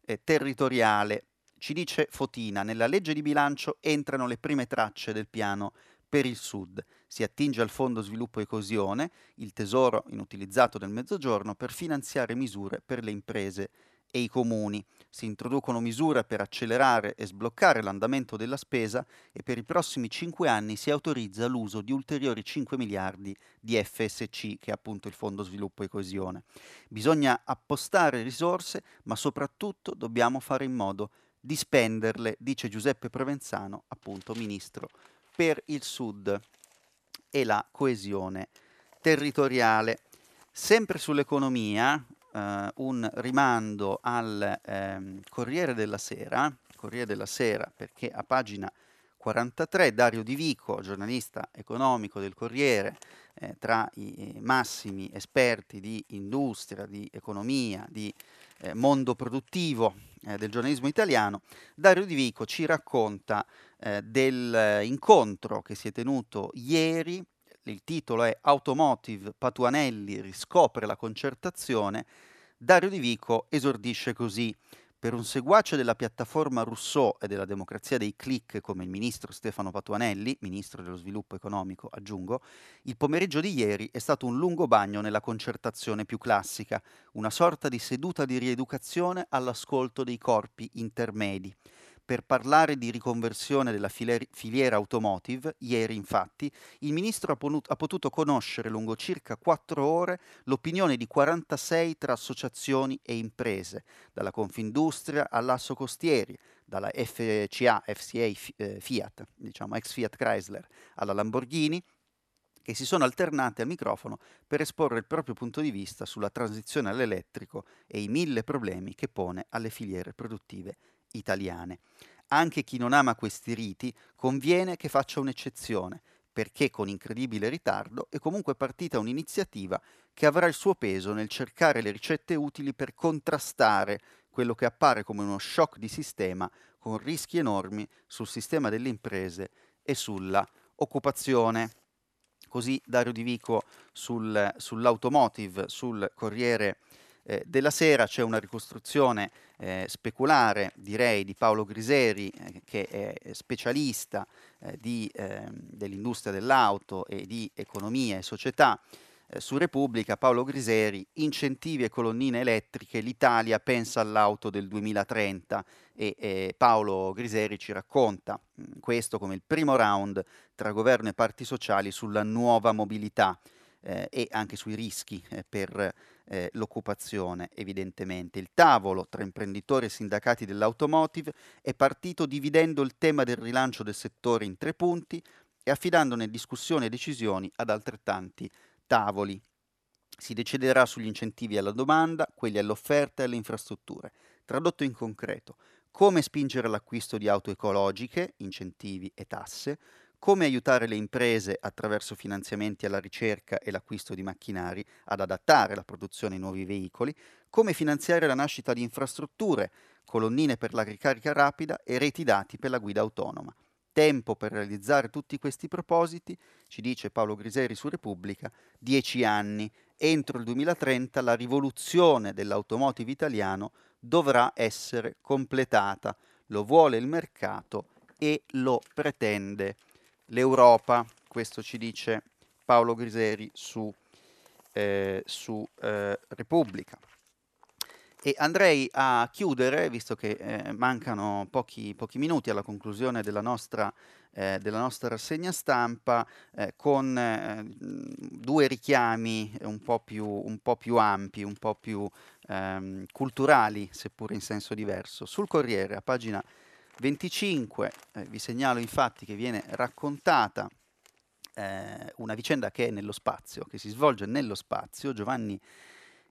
eh, territoriale. Ci dice Fotina, nella legge di bilancio entrano le prime tracce del piano per il Sud. Si attinge al Fondo Sviluppo e Coesione, il tesoro inutilizzato del Mezzogiorno, per finanziare misure per le imprese e i comuni. Si introducono misure per accelerare e sbloccare l'andamento della spesa e per i prossimi cinque anni si autorizza l'uso di ulteriori 5 miliardi di FSC, che è appunto il Fondo Sviluppo e Coesione. Bisogna appostare risorse, ma soprattutto dobbiamo fare in modo di spenderle, dice Giuseppe Provenzano, appunto ministro per il Sud e la coesione territoriale. Sempre sull'economia, eh, un rimando al ehm, Corriere della Sera, Corriere della Sera perché a pagina 43 Dario Di Vico, giornalista economico del Corriere, eh, tra i massimi esperti di industria, di economia, di eh, mondo produttivo eh, del giornalismo italiano, Dario Di Vico ci racconta eh, dell'incontro che si è tenuto ieri. Il titolo è Automotive Patuanelli riscopre la concertazione, Dario Di Vico esordisce così. Per un seguace della piattaforma Rousseau e della democrazia dei click come il ministro Stefano Patuanelli, ministro dello sviluppo economico, aggiungo, il pomeriggio di ieri è stato un lungo bagno nella concertazione più classica, una sorta di seduta di rieducazione all'ascolto dei corpi intermedi. Per parlare di riconversione della filiera automotive, ieri infatti, il ministro ha, potuto conoscere lungo circa quattro ore l'opinione di 46 tra associazioni e imprese, dalla Confindustria all'Asso Costieri, dalla FCA, FCA eh, Fiat, diciamo ex Fiat Chrysler, alla Lamborghini, che si sono alternate al microfono per esporre il proprio punto di vista sulla transizione all'elettrico e i mille problemi che pone alle filiere produttive italiane. Anche chi non ama questi riti conviene che faccia un'eccezione, perché con incredibile ritardo è comunque partita un'iniziativa che avrà il suo peso nel cercare le ricette utili per contrastare quello che appare come uno shock di sistema con rischi enormi sul sistema delle imprese e sulla occupazione. Così Dario Di Vico sul, sull'automotive, sul Corriere eh, della Sera c'è una ricostruzione eh, speculare, direi, di Paolo Griseri, eh, che è specialista eh, di, ehm, dell'industria dell'auto e di economia e società. Eh, su Repubblica Paolo Griseri, incentivi e colonnine elettriche, l'Italia pensa all'auto del 2030 e eh, Paolo Griseri ci racconta mh, mm, questo come il primo round tra governo e parti sociali sulla nuova mobilità eh, e anche sui rischi eh, per eh, l'occupazione, evidentemente. Il tavolo tra imprenditori e sindacati dell'automotive è partito dividendo il tema del rilancio del settore in tre punti e affidandone discussioni e decisioni ad altrettanti tavoli. Si deciderà sugli incentivi alla domanda, quelli all'offerta e alle infrastrutture. Tradotto in concreto, come spingere l'acquisto di auto ecologiche, incentivi e tasse, come aiutare le imprese attraverso finanziamenti alla ricerca e l'acquisto di macchinari ad adattare la produzione ai nuovi veicoli, come finanziare la nascita di infrastrutture, colonnine per la ricarica rapida e reti dati per la guida autonoma. Tempo per realizzare tutti questi propositi, ci dice Paolo Griseri su Repubblica, dieci anni. Entro il 2030 la rivoluzione dell'automotive italiano dovrà essere completata. Lo vuole il mercato e lo pretende l'Europa, questo ci dice Paolo Griseri su, eh, su eh, Repubblica. E andrei a chiudere, visto che eh, mancano pochi, pochi, minuti alla conclusione della nostra, eh, della nostra rassegna stampa, eh, con eh, due richiami un po' più, un po più ampi, un po' più ehm, culturali, seppur in senso diverso. Sul Corriere, a pagina 25, eh, vi segnalo infatti che viene raccontata eh, una vicenda che è nello spazio, che si svolge nello spazio. Giovanni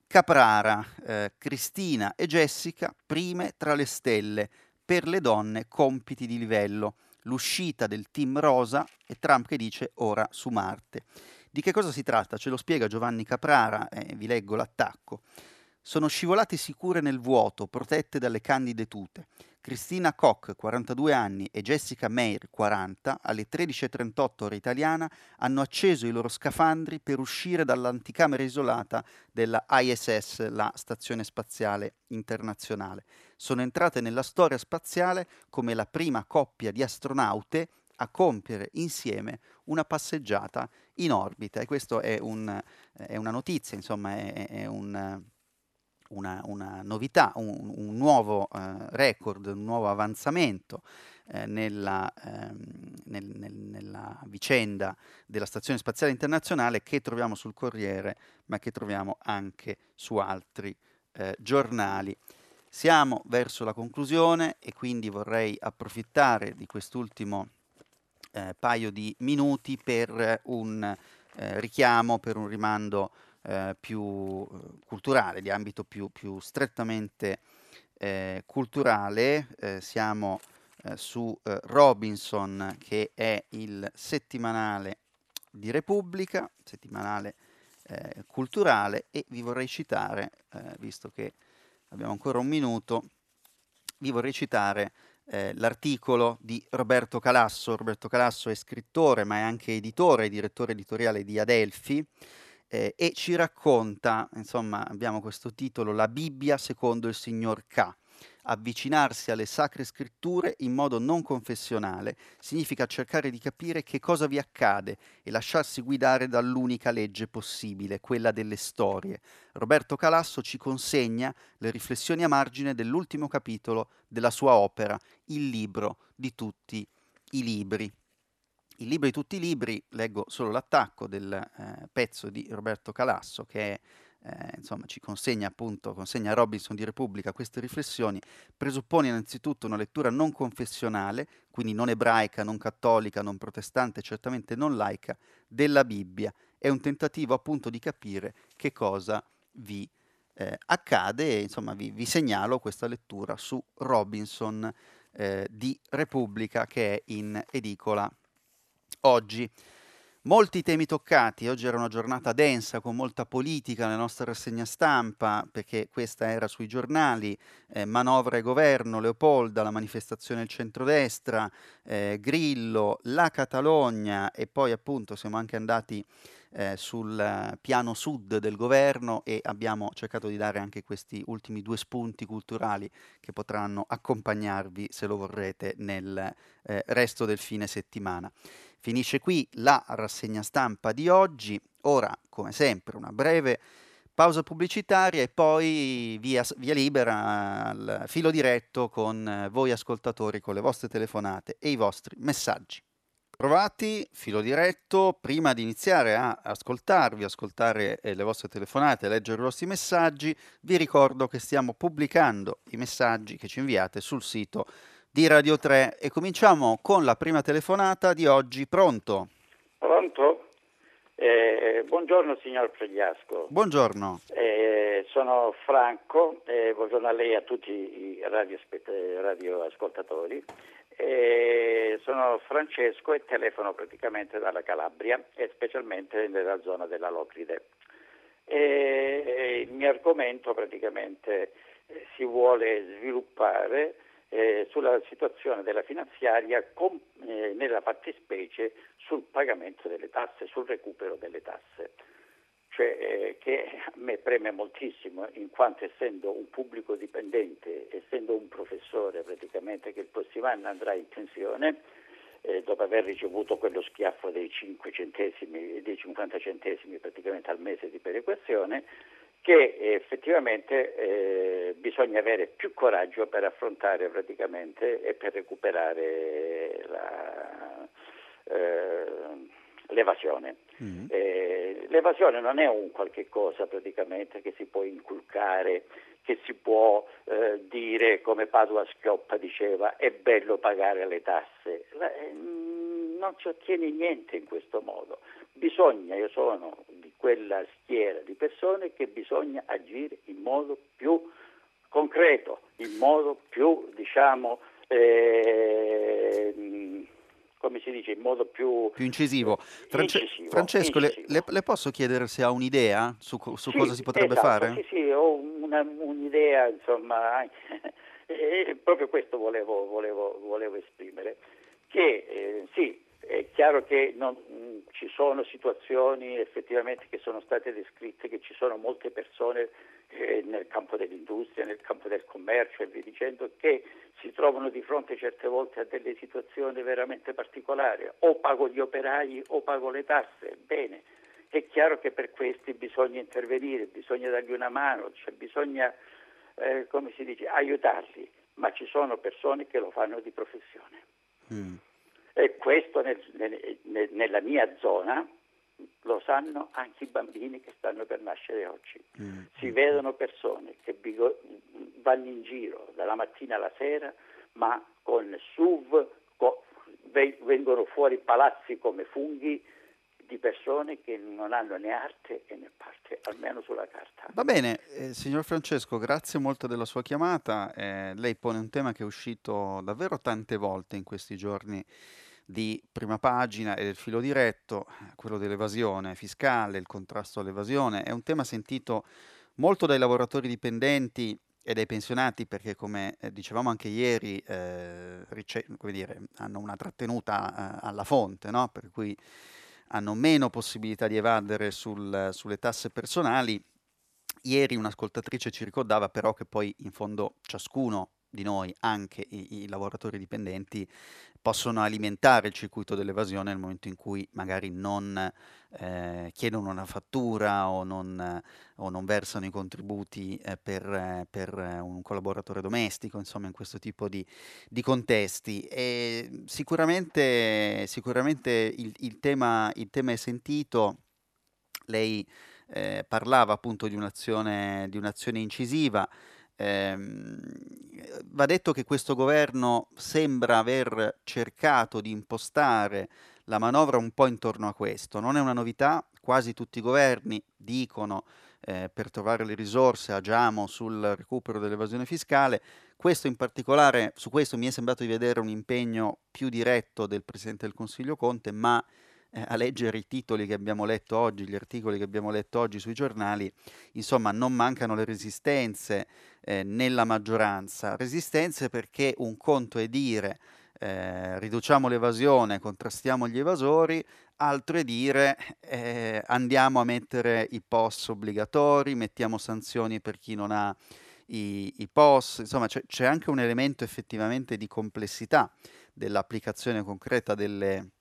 Caprara, eh, Cristina e Jessica, prime tra le stelle, per le donne compiti di livello, l'uscita del team rosa e Trump che dice ora su Marte. Di che cosa si tratta? Ce lo spiega Giovanni Caprara, eh, vi leggo l'attacco. Sono scivolate sicure nel vuoto, protette dalle candide tute. Cristina Koch, 42 anni, e Jessica Meir, 40, alle 13.38 ora italiana, hanno acceso i loro scafandri per uscire dall'anticamera isolata della ISS, la Stazione Spaziale Internazionale. Sono entrate nella storia spaziale come la prima coppia di astronaute a compiere insieme una passeggiata in orbita. E questa è, un, è, una notizia, insomma, è, è un una, una novità, un, un nuovo eh, record, un nuovo avanzamento eh, nella, ehm, nel, nel, nella, vicenda della Stazione Spaziale Internazionale che troviamo sul Corriere, ma che troviamo anche su altri eh, giornali. Siamo verso la conclusione e quindi vorrei approfittare di quest'ultimo eh, paio di minuti per un eh, richiamo, per un rimando eh, più eh, culturale, di ambito più, più strettamente eh, culturale. Eh, siamo eh, su Robinson, che è il settimanale di Repubblica, settimanale culturale, e vi vorrei citare, visto che abbiamo ancora un minuto, vi vorrei citare eh, l'articolo di Roberto Calasso. Roberto Calasso è scrittore, ma è anche editore e direttore editoriale di Adelphi eh, e ci racconta, insomma, abbiamo questo titolo, La Bibbia secondo il signor K. Avvicinarsi alle sacre scritture in modo non confessionale significa cercare di capire che cosa vi accade e lasciarsi guidare dall'unica legge possibile, quella delle storie. Roberto Calasso ci consegna le riflessioni a margine dell'ultimo capitolo della sua opera, Il libro di tutti i libri. Il libro di tutti i libri, leggo solo l'attacco del eh, pezzo di Roberto Calasso che eh, insomma, ci consegna appunto, consegna a Robinson di Repubblica queste riflessioni, presuppone innanzitutto una lettura non confessionale, quindi non ebraica, non cattolica, non protestante, certamente non laica, della Bibbia. È un tentativo appunto di capire che cosa vi eh, accade e insomma vi, vi, segnalo questa lettura su Robinson eh, di Repubblica che è in edicola oggi. Molti temi toccati, oggi era una giornata densa con molta politica nella nostra rassegna stampa, perché questa era sui giornali, eh, manovra e governo, Leopolda, la manifestazione del centrodestra, eh, Grillo, la Catalogna e poi appunto siamo anche andati eh, sul piano sud del governo e abbiamo cercato di dare anche questi ultimi due spunti culturali che potranno accompagnarvi, se lo vorrete, nel eh, resto del fine settimana. Finisce qui la rassegna stampa di oggi. Ora, come sempre, una breve pausa pubblicitaria e poi via, via, libera al filo diretto con voi ascoltatori, con le vostre telefonate e i vostri messaggi. Provati, filo diretto, prima di iniziare a ascoltarvi, ascoltare eh, le vostre telefonate, leggere i vostri messaggi, vi ricordo che stiamo pubblicando i messaggi che ci inviate sul sito di Radio 3 e cominciamo con la prima telefonata di oggi. Pronto? Pronto? Eh, buongiorno signor Pregliasco. Buongiorno. Eh, sono Franco, eh, buongiorno a lei e a tutti i radioascoltatori. Radio sono Francesco e telefono praticamente dalla Calabria e specialmente nella zona della Locride. il mio argomento praticamente eh, si vuole sviluppare eh, sulla situazione della finanziaria con, eh, nella fattispecie sul pagamento delle tasse, sul recupero delle tasse. Cioè, eh, che a me preme moltissimo in quanto essendo un pubblico dipendente, essendo un professore praticamente che il prossimo anno andrà in pensione, eh, dopo aver ricevuto quello schiaffo dei 5 centesimi, dei 50 centesimi praticamente al mese di perequazione, che effettivamente eh, bisogna avere più coraggio per affrontare praticamente e per recuperare la, eh, l'evasione. Mm-hmm. Eh, l'evasione non è un qualche cosa praticamente che si può inculcare, che si può eh, dire come Padua Schioppa diceva è bello pagare le tasse. La, eh, non si ottiene niente in questo modo. Bisogna, io sono quella schiera di persone che bisogna agire in modo più concreto, in modo più, diciamo, eh, come si dice, in modo più, più incisivo. France- incisivo Francesco, incisivo. Le, le, posso chiedere se ha un'idea su, su sì, cosa si potrebbe esatto, fare? Sì, sì, ho una, un'idea, insomma, e proprio questo volevo, volevo, volevo esprimere, che eh, sì, è chiaro che non, mh, ci sono situazioni effettivamente che sono state descritte, che ci sono molte persone eh, nel campo dell'industria, nel campo del commercio e via dicendo, che si trovano di fronte certe volte a delle situazioni veramente particolari, o pago gli operai o pago le tasse, bene, è chiaro che per questi bisogna intervenire, bisogna dargli una mano, cioè bisogna, eh, come si dice, aiutarli, ma ci sono persone che lo fanno di professione. Mm. E questo nel, nel, nella mia zona lo sanno anche i bambini che stanno per nascere oggi. Mm. Si vedono persone che vanno in giro dalla mattina alla sera, ma con SUV co- vengono fuori palazzi come funghi di persone che non hanno né arte né parte, almeno sulla carta. Va bene, eh, signor Francesco, grazie molto della sua chiamata. Eh, lei pone un tema che è uscito davvero tante volte in questi giorni di prima pagina e del filo diretto, quello dell'evasione fiscale, il contrasto all'evasione, è un tema sentito molto dai lavoratori dipendenti e dai pensionati perché come eh, dicevamo anche ieri eh, rice- dire, hanno una trattenuta eh, alla fonte, no? per cui hanno meno possibilità di evadere sul, sulle tasse personali. Ieri un'ascoltatrice ci ricordava però che poi in fondo ciascuno di noi, anche i, i, lavoratori dipendenti, possono alimentare il circuito dell'evasione nel momento in cui magari non eh, chiedono una fattura o non, o non versano i contributi eh, per, per, un collaboratore domestico, insomma in questo tipo di, di contesti. E sicuramente, sicuramente il, il, tema, il tema è sentito, lei eh, parlava appunto di un'azione, di un'azione incisiva. Ehm, va detto che questo governo sembra aver cercato di impostare la manovra un po' intorno a questo. Non è una novità, quasi tutti i governi dicono eh, per trovare le risorse agiamo sul recupero dell'evasione fiscale. Questo in particolare, su questo mi è sembrato di vedere un impegno più diretto del Presidente del Consiglio Conte, ma eh, a leggere i titoli che abbiamo letto oggi, gli articoli che abbiamo letto oggi sui giornali, insomma non mancano le resistenze eh, nella maggioranza. Resistenze perché un conto è dire eh, riduciamo l'evasione, contrastiamo gli evasori, altro è dire eh, andiamo a mettere i POS obbligatori, mettiamo sanzioni per chi non ha i, i POS, insomma c'è, c'è anche un elemento effettivamente di complessità dell'applicazione concreta delle,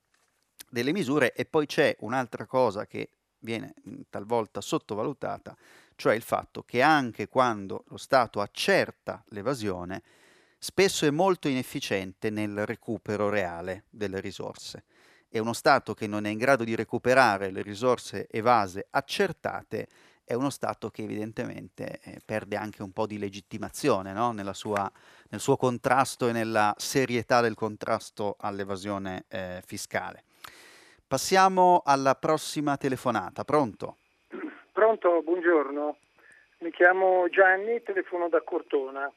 delle misure e poi c'è un'altra cosa che viene mhmm, talvolta sottovalutata, cioè il fatto che anche quando lo Stato accerta l'evasione, spesso è molto inefficiente nel recupero reale delle risorse. E uno Stato che non è in grado di recuperare le risorse evase accertate è uno Stato che evidentemente eh, perde anche un po' di legittimazione no? sua, nel suo contrasto e nella serietà del contrasto all'evasione eh, fiscale. Passiamo alla prossima telefonata. Pronto? Pronto, buongiorno. Mi chiamo Gianni, telefono da Cortona.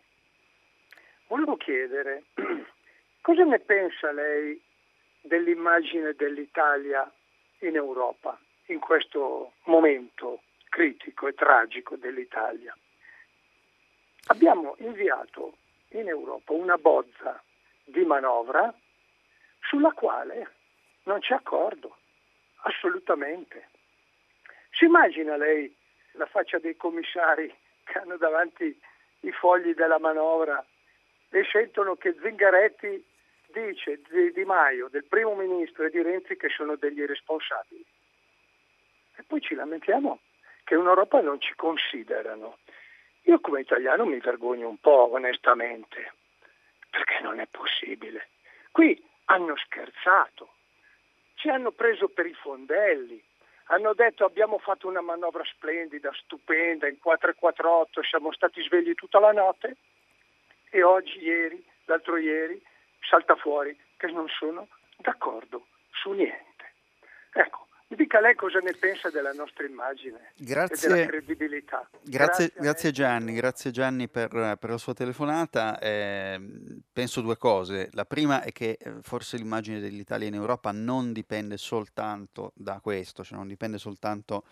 Volevo chiedere cosa ne pensa lei dell'immagine dell'Italia in Europa in questo momento critico e tragico dell'Italia. Abbiamo inviato in Europa una bozza di manovra sulla quale non c'è accordo, assolutamente. Si immagina lei la faccia dei commissari che hanno davanti i fogli della manovra e sentono che Zingaretti dice di, di Maio, del primo ministro e di Renzi che sono degli irresponsabili. E poi ci lamentiamo che in Europa non ci considerano. Io come italiano mi vergogno un po', onestamente, perché non è possibile. Qui hanno scherzato, ci hanno preso per i fondelli, hanno detto abbiamo fatto una manovra splendida, stupenda, in 448, siamo stati svegli tutta la notte e oggi, ieri, l'altro ieri, salta fuori che non sono d'accordo su niente. Ecco, Mi dica lei cosa ne pensa della nostra immagine grazie, e della credibilità. Grazie, grazie, grazie Gianni, grazie Gianni per, per, la sua telefonata. Eh, penso due cose. La prima è che eh, forse l'immagine dell'Italia in Europa non dipende soltanto da questo, cioè non dipende soltanto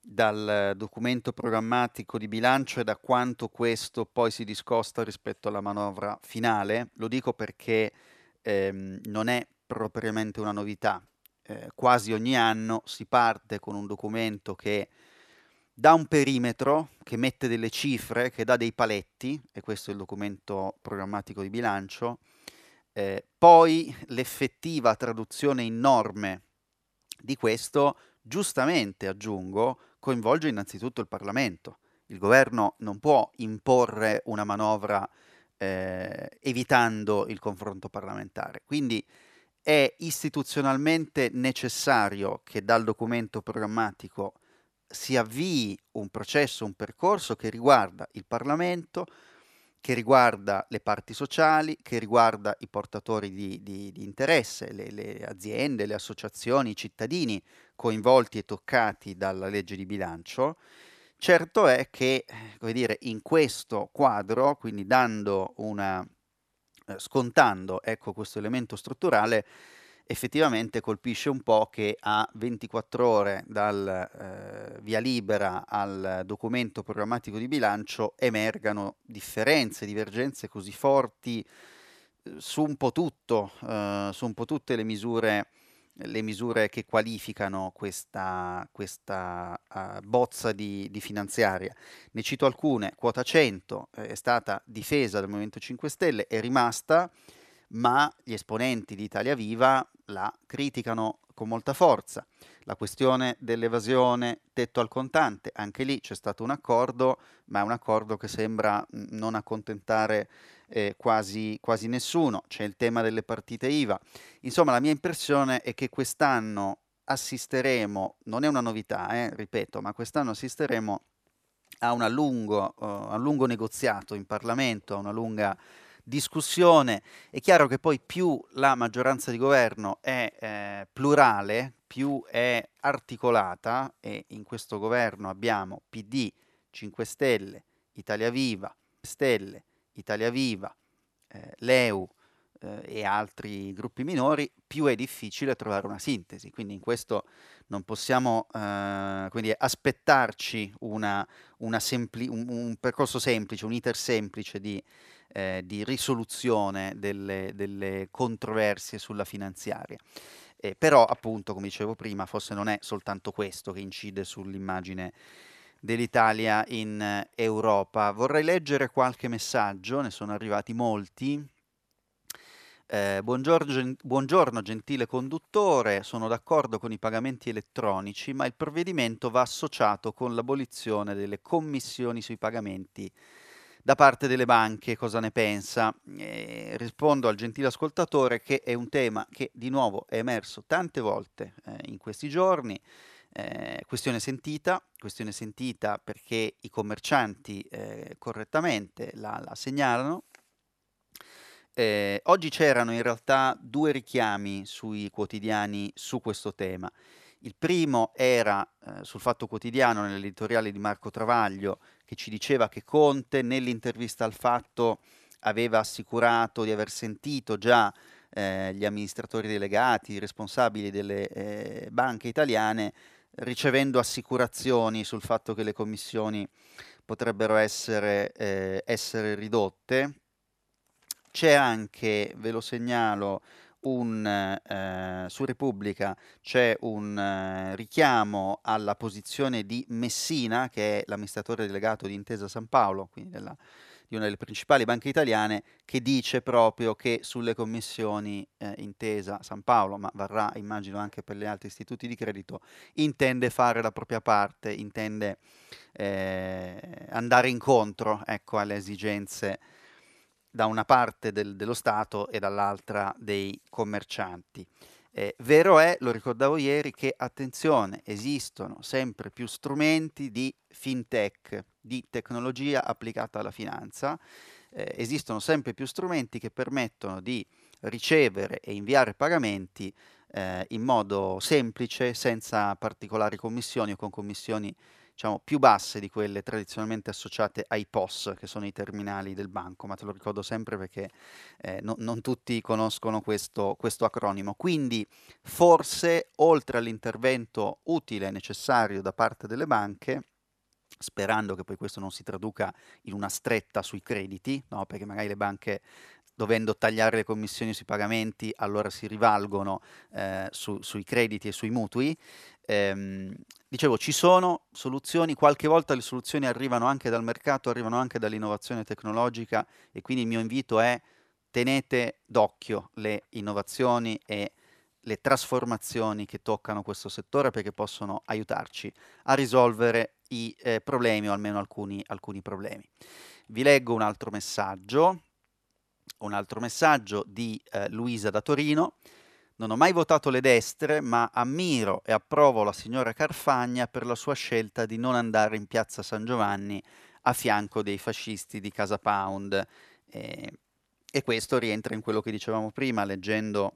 dal documento programmatico di bilancio e da quanto questo poi si discosta rispetto alla manovra finale. Lo dico perché ehm, non è propriamente una novità eh, quasi ogni anno si parte con un documento che dà un perimetro, che mette delle cifre, che dà dei paletti, e questo è il documento programmatico di bilancio, eh, poi l'effettiva traduzione in norme di questo, giustamente aggiungo, coinvolge innanzitutto il Parlamento. Il governo non può imporre una manovra eh, evitando il confronto parlamentare. Quindi è istituzionalmente necessario che dal documento programmatico si avvii un processo, un percorso che riguarda il Parlamento, che riguarda le parti sociali, che riguarda i portatori di, di, di interesse, le, le, aziende, le associazioni, i cittadini coinvolti e toccati dalla legge di bilancio. Certo è che, come dire, in questo quadro, quindi dando una eh, scontando ecco, questo elemento strutturale, effettivamente colpisce un po' che a 24 ore dal eh, via libera al documento programmatico di bilancio emergano differenze, divergenze così forti eh, su un po' tutto, eh, su un po' tutte le misure le misure che qualificano questa, questa uh, bozza di, di, finanziaria. Ne cito alcune, quota 100 eh, è stata difesa dal Movimento 5 Stelle, è rimasta, ma gli esponenti di Italia Viva la criticano con molta forza. La questione dell'evasione, tetto al contante, anche lì c'è stato un accordo, ma è un accordo che sembra non accontentare eh, quasi, quasi nessuno, c'è il tema delle partite IVA. Insomma, la mia impressione è che quest'anno assisteremo, non è una novità, eh, ripeto, ma quest'anno assisteremo a, una lungo, uh, a un lungo negoziato in Parlamento, a una lunga discussione. È chiaro che poi più la maggioranza di governo è eh, plurale, più è articolata e in questo governo abbiamo PD, 5 Stelle, Italia Viva, Stelle, Italia Viva, eh, l'EU eh, e altri gruppi minori, più è difficile trovare una sintesi. Quindi in questo non possiamo eh, quindi aspettarci una, una sempli- un, un, percorso semplice, un iter semplice di, eh, di risoluzione delle, delle, controversie sulla finanziaria. Eh, però appunto, come dicevo prima, forse non è soltanto questo che incide sull'immagine dell'Italia in eh, Europa. Vorrei leggere qualche messaggio, ne sono arrivati molti. Eh, buongiorno, buongiorno, gentile conduttore, sono d'accordo con i pagamenti elettronici, ma il provvedimento va associato con l'abolizione delle commissioni sui pagamenti da parte delle banche. Cosa ne pensa? Eh, rispondo al gentile ascoltatore che è un tema che di nuovo è emerso tante volte eh, in questi giorni. Eh, questione sentita, questione sentita perché i commercianti eh, correttamente la, la segnalano. Eh, oggi c'erano in realtà due richiami sui quotidiani su questo tema. Il primo era eh, sul Fatto Quotidiano, nell'editoriale di Marco Travaglio, che ci diceva che Conte nell'intervista al Fatto aveva assicurato di aver sentito già eh, gli amministratori delegati, i responsabili delle eh, banche italiane ricevendo assicurazioni sul fatto che le commissioni potrebbero essere, eh, essere ridotte. C'è anche, ve lo segnalo, un, eh, su Repubblica c'è un eh, richiamo alla posizione di Messina, che è l'amministratore delegato di Intesa San Paolo, quindi della di una delle principali banche italiane che dice proprio che sulle commissioni eh, intesa San Paolo, ma varrà immagino anche per gli altri istituti di credito, intende fare la propria parte, intende eh, andare incontro ecco, alle esigenze da una parte del, dello Stato e dall'altra dei commercianti. Eh, vero è, lo ricordavo ieri, che attenzione, esistono sempre più strumenti di fintech, di tecnologia applicata alla finanza, eh, esistono sempre più strumenti che permettono di ricevere e inviare pagamenti eh, in modo semplice, senza particolari commissioni o con commissioni diciamo, più basse di quelle tradizionalmente associate ai POS, che sono i terminali del banco, ma te lo ricordo sempre perché eh, no, non tutti conoscono questo, questo acronimo. Quindi forse, oltre all'intervento utile e necessario da parte delle banche, sperando che poi questo non si traduca in una stretta sui crediti, no? perché magari le banche dovendo tagliare le commissioni sui pagamenti, allora si rivalgono eh, su, sui crediti e sui mutui. Ehm, dicevo, ci sono soluzioni, qualche volta le soluzioni arrivano anche dal mercato, arrivano anche dall'innovazione tecnologica e quindi il mio invito è tenete d'occhio le innovazioni e le trasformazioni che toccano questo settore perché possono aiutarci a risolvere i eh, problemi o almeno alcuni, alcuni problemi. Vi leggo un altro messaggio un altro messaggio di eh, Luisa da Torino. Non ho mai votato le destre, ma ammiro e approvo la signora Carfagna per la sua scelta di non andare in piazza San Giovanni a fianco dei fascisti di Casa Pound. Eh, e questo rientra in quello che dicevamo prima, leggendo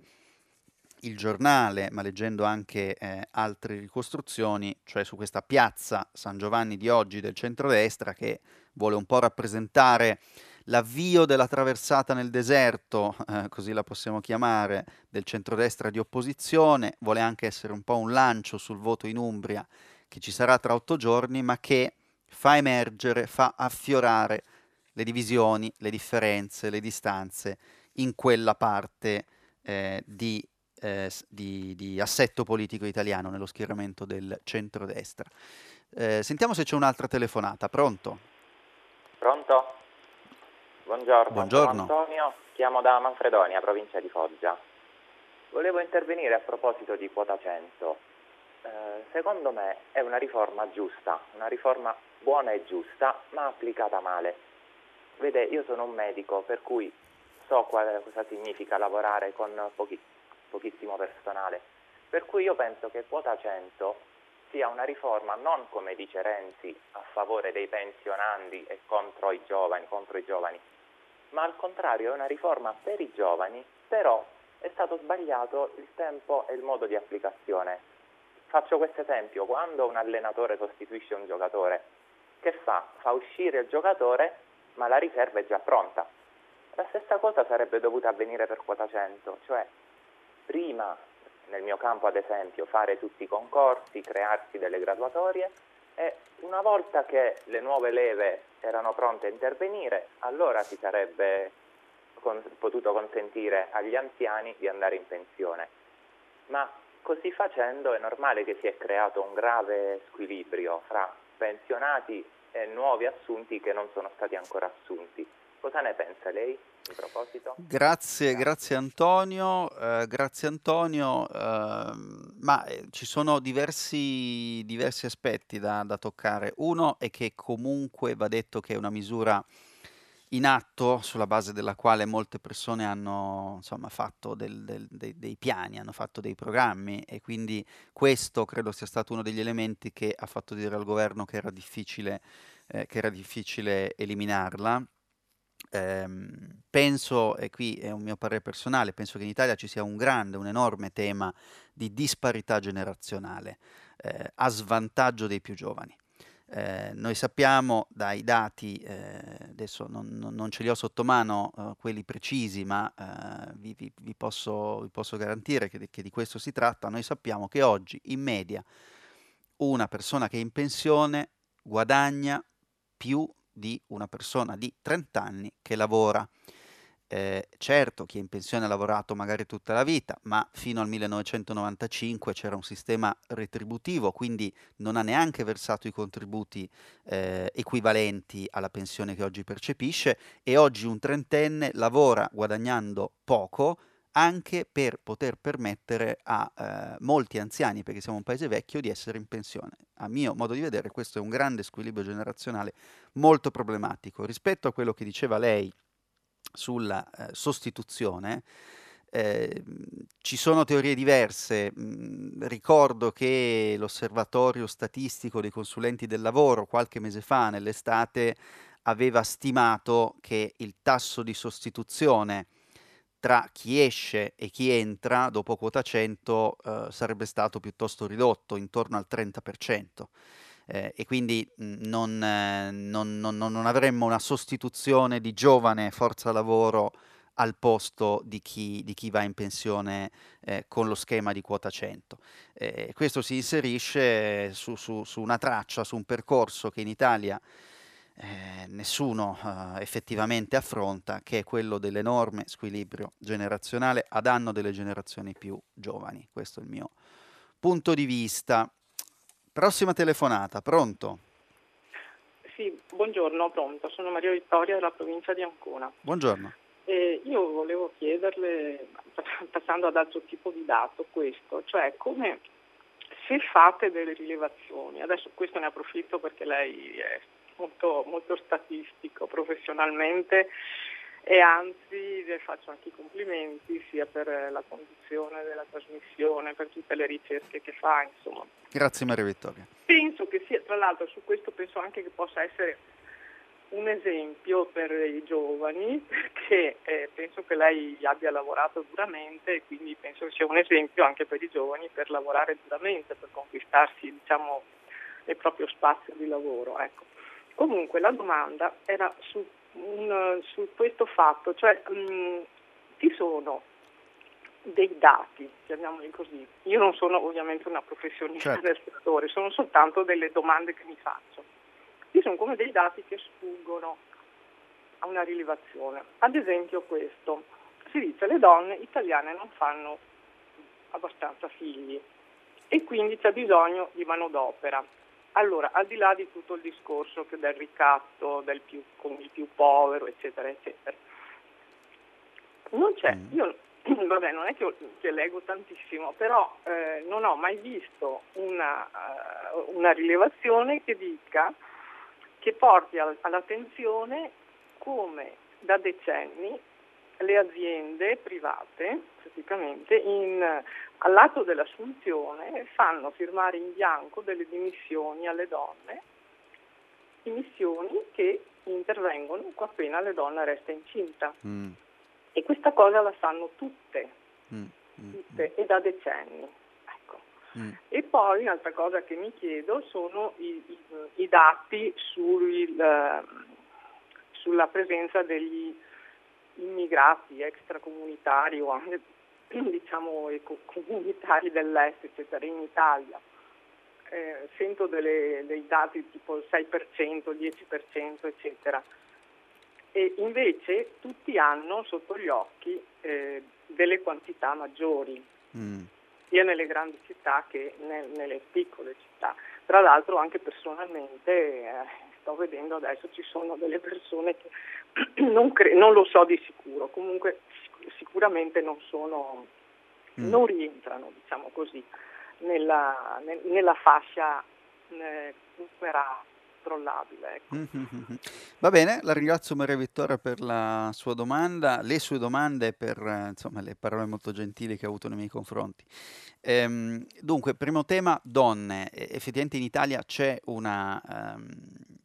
il giornale, ma leggendo anche eh, altre ricostruzioni, cioè su questa piazza San Giovanni di oggi del centrodestra che vuole un po' rappresentare l'avvio della traversata nel deserto, eh, così la possiamo chiamare, del centrodestra di opposizione, vuole anche essere un po' un lancio sul voto in Umbria che ci sarà tra otto giorni, ma che fa emergere, fa affiorare le divisioni, le differenze, le distanze in quella parte eh, di, eh, di, di, assetto politico italiano nello schieramento del centrodestra. Eh, sentiamo se c'è un'altra telefonata. Pronto? Pronto? Buongiorno, Buongiorno. sono Antonio, chiamo da Manfredonia, provincia di Foggia. Volevo intervenire a proposito di quota 100. Eh, secondo me è una riforma giusta, una riforma buona e giusta, ma applicata male. Vede, io sono un medico, per cui so qual, cosa significa lavorare con pochi, pochissimo personale. Per cui io penso che quota 100 sia una riforma non come dice Renzi a favore dei pensionandi e contro i giovani, contro i giovani ma al contrario è una riforma per i giovani, però è stato sbagliato il tempo e il modo di applicazione. Faccio questo esempio, quando un allenatore sostituisce un giocatore, che fa? Fa uscire il giocatore, ma la riserva è già pronta. La stessa cosa sarebbe dovuta avvenire per quota 100, cioè prima, nel mio campo ad esempio, fare tutti i concorsi, crearsi delle graduatorie e una volta che le nuove leve erano pronte a intervenire, allora si sarebbe con, potuto consentire agli anziani di andare in pensione. Ma così facendo è normale che si è creato un grave squilibrio fra pensionati e nuovi assunti che non sono stati ancora assunti. Cosa ne pensa lei in proposito? Grazie, grazie Antonio, eh, grazie Antonio, eh, ma ci sono diversi, diversi aspetti da, da, toccare. Uno è che comunque va detto che è una misura in atto sulla base della quale molte persone hanno insomma, fatto del, del, dei, dei piani, hanno fatto dei programmi e quindi questo credo sia stato uno degli elementi che ha fatto dire al governo che era difficile, eh, che era difficile eliminarla Ehm, penso, e qui è un mio parere personale, penso che in Italia ci sia un grande, un enorme tema di disparità generazionale eh, a svantaggio dei più giovani. Eh, noi sappiamo dai dati, eh, adesso non, non, ce li ho sotto mano eh, quelli precisi, ma eh, vi, vi, vi, posso, vi, posso, garantire che, che di questo si tratta, noi sappiamo che oggi in media una persona che è in pensione guadagna più di una persona di 30 anni che lavora. Eh, certo, chi è in pensione ha lavorato magari tutta la vita, ma fino al 1995 c'era un sistema retributivo, quindi non ha neanche versato i contributi eh, equivalenti alla pensione che oggi percepisce e oggi un trentenne lavora guadagnando poco anche per poter permettere a eh, molti anziani, perché siamo un paese vecchio, di essere in pensione. A mio modo di vedere questo è un grande squilibrio generazionale molto problematico. Rispetto a quello che diceva lei sulla eh, sostituzione, eh, ci sono teorie diverse. Mm, ricordo che l'osservatorio statistico dei consulenti del lavoro qualche mese fa, nell'estate, aveva stimato che il tasso di sostituzione tra chi esce e chi entra dopo quota 100 eh, sarebbe stato piuttosto ridotto, intorno al 30%. Eh, e quindi non, eh, non, non, non, avremmo una sostituzione di giovane forza lavoro al posto di chi, di chi va in pensione eh, con lo schema di quota 100. Eh, questo si inserisce su, su, su, una traccia, su un percorso che in Italia eh, nessuno eh, effettivamente affronta, che è quello dell'enorme squilibrio generazionale a danno delle generazioni più giovani. Questo è il mio punto di vista. Prossima telefonata, pronto? Sì, buongiorno, pronto. Sono Maria Vittoria della provincia di Ancona. Buongiorno. Eh, io volevo chiederle, passando ad altro tipo di dato, questo, cioè come se fate delle rilevazioni, adesso questo ne approfitto perché lei è molto, molto statistico professionalmente e anzi le faccio anche i complimenti sia per la conduzione della trasmissione, per tutte le ricerche che fa. Insomma. Grazie Maria Vittoria. Penso che sia, tra l'altro su questo penso anche che possa essere un esempio per i giovani perché eh, penso che lei abbia lavorato duramente e quindi penso che sia un esempio anche per i giovani per lavorare duramente, per conquistarsi diciamo, il proprio spazio di lavoro. Ecco. Comunque la domanda era su, un, su questo fatto, cioè mh, mm, ci sono dei dati, chiamiamoli così. Io non sono ovviamente una professionista certo. del settore, sono soltanto delle domande che mi faccio. Ci sono come dei dati che sfuggono a una rilevazione. Ad esempio questo, si dice che le donne italiane non fanno abbastanza figli e quindi c'è bisogno di manodopera. Allora, al di là di tutto il discorso del ricatto del più, con il più povero, eccetera, eccetera, non c'è, mm. io vabbè, non è che, che leggo tantissimo, però eh, non ho mai visto una, uh, una, rilevazione che dica, che porti al, all'attenzione come da decenni le aziende private, praticamente, in, all'atto dell'assunzione fanno firmare in bianco delle dimissioni alle donne, dimissioni che intervengono appena la donna resta incinta. Mm. E questa cosa la sanno tutte, mm. mm tutte mm. e da decenni. Ecco. Mm. E poi un'altra cosa che mi chiedo sono i, i, i dati sul, uh, sulla presenza degli immigrati extracomunitari o anche diciamo, comunitari dell'est, eccetera, in Italia. Eh, sento delle, dei dati tipo il 6%, 10%, eccetera. E invece tutti hanno sotto gli occhi eh, delle quantità maggiori, mm. sia nelle grandi città che nel, nelle piccole città. Tra l'altro anche personalmente eh, sto vedendo adesso ci sono delle persone che non, cre- non lo so di sicuro, comunque sicuramente non sono, mm. non rientrano, diciamo così, nella, nel, nella fascia eh, controllabile. Ecco. Mm-hmm. Va bene, la ringrazio Maria Vittoria per la sua domanda, le sue domande e per insomma, le parole molto gentili che ha avuto nei miei confronti. Ehm, dunque, primo tema, donne. effettivamente in Italia c'è un um,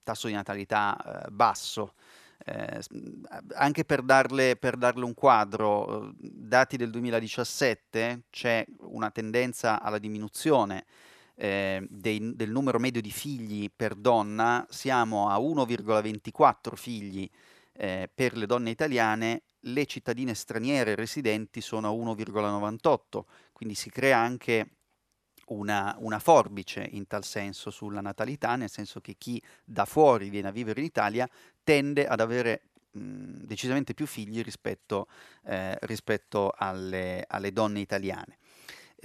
tasso di natalità uh, basso. Eh, anche per darle, per darle, un quadro, dati del 2017, c'è una tendenza alla diminuzione eh, dei, del numero medio di figli per donna, siamo a 1,24 figli eh, per le donne italiane, le cittadine straniere residenti sono a 1,98, quindi si crea anche una, una, forbice in tal senso sulla natalità, nel senso che chi da fuori viene a vivere in Italia tende ad avere mh, decisamente più figli rispetto, eh, rispetto alle, alle donne italiane.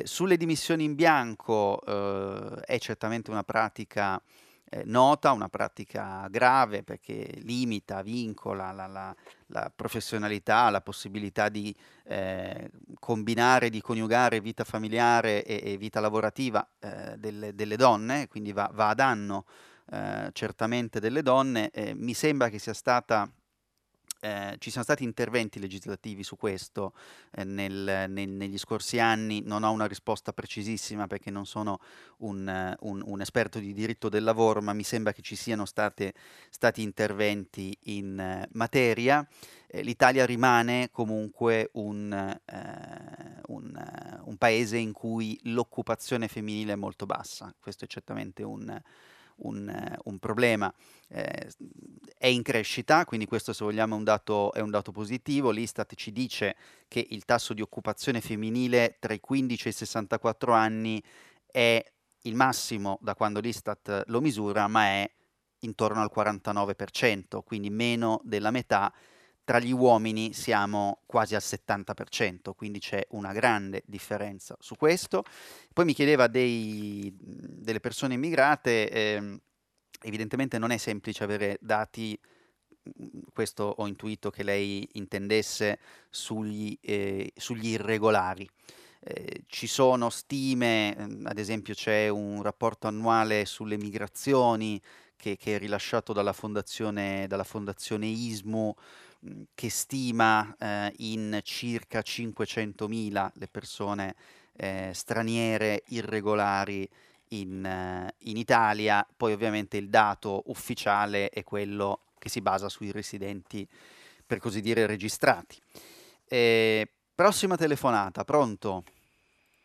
Eh, sulle dimissioni in bianco eh, è certamente una pratica eh, nota, una pratica grave perché limita, vincola la, la, la professionalità, la possibilità di eh, combinare, di coniugare vita familiare e, e vita lavorativa eh, delle, delle, donne, quindi va, va a danno eh, certamente delle donne. mi sembra che sia stata eh, ci sono stati interventi legislativi su questo eh, nel, nel, negli scorsi anni, non ho una risposta precisissima perché non sono un, un, un, esperto di diritto del lavoro, ma mi sembra che ci siano state, stati interventi in eh, materia. Eh, L'Italia rimane comunque un, eh, un, paese in cui l'occupazione femminile è molto bassa, questo è certamente un un, un problema. Eh, è in crescita, quindi questo se vogliamo è un, dato, è un dato positivo. L'Istat ci dice che il tasso di occupazione femminile tra i 15 e i 64 anni è il massimo da quando l'Istat lo misura, ma è intorno al 49%, quindi meno della metà. Tra gli uomini siamo quasi al 70%, quindi c'è una grande differenza su questo. Poi mi chiedeva dei, delle persone immigrate, eh, evidentemente non è semplice avere dati questo ho intuito che lei intendesse sugli, eh, sugli irregolari. Eh, ci sono stime, ad esempio c'è un rapporto annuale sulle migrazioni che, che è rilasciato dalla fondazione, dalla fondazione ISMU Mhmm, che stima eh, in circa 500.000 le persone eh, straniere irregolari in, eh, in, Italia, poi ovviamente il dato ufficiale è quello che si basa sui residenti, per così dire, registrati. prossima telefonata, pronto?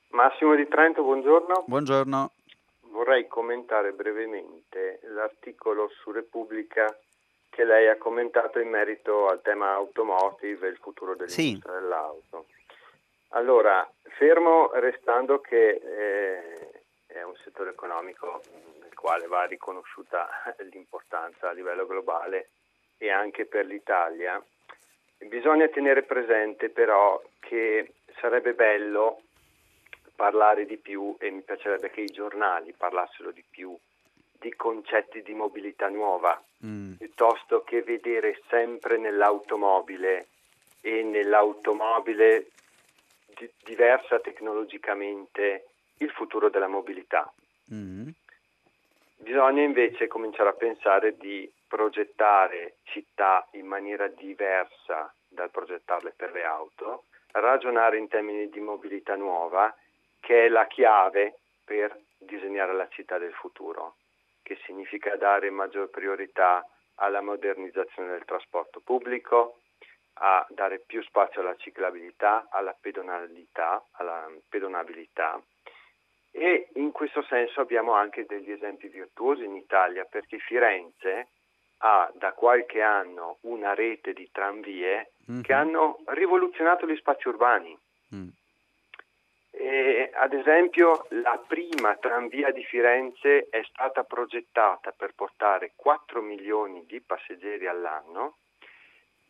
Massimo di Trento, buongiorno. Buongiorno. Vorrei commentare brevemente l'articolo su Repubblica che lei ha commentato in merito al tema automotive e il futuro dell'industria sì. dell'auto. Allora, fermo restando che eh, è un settore economico nel quale va riconosciuta l'importanza a livello globale e anche per l'Italia, bisogna tenere presente però che sarebbe bello parlare di più e mi piacerebbe che i giornali parlassero di più di concetti di mobilità nuova, mm. piuttosto che vedere sempre nell'automobile e nell'automobile di- diversa tecnologicamente il futuro della mobilità. Mm. Bisogna invece cominciare a pensare di progettare città in maniera diversa dal progettarle per le auto, ragionare in termini di mobilità nuova, che è la chiave per disegnare la città del futuro che significa dare maggior priorità alla modernizzazione del trasporto pubblico, a dare più spazio alla ciclabilità, alla pedonalità, alla pedonabilità e in questo senso abbiamo anche degli esempi virtuosi in Italia perché Firenze ha da qualche anno una rete di tranvie mm-hmm. che hanno rivoluzionato gli spazi urbani. Mm. E, ad esempio la prima tranvia di Firenze è stata progettata per portare 4 milioni di passeggeri all'anno,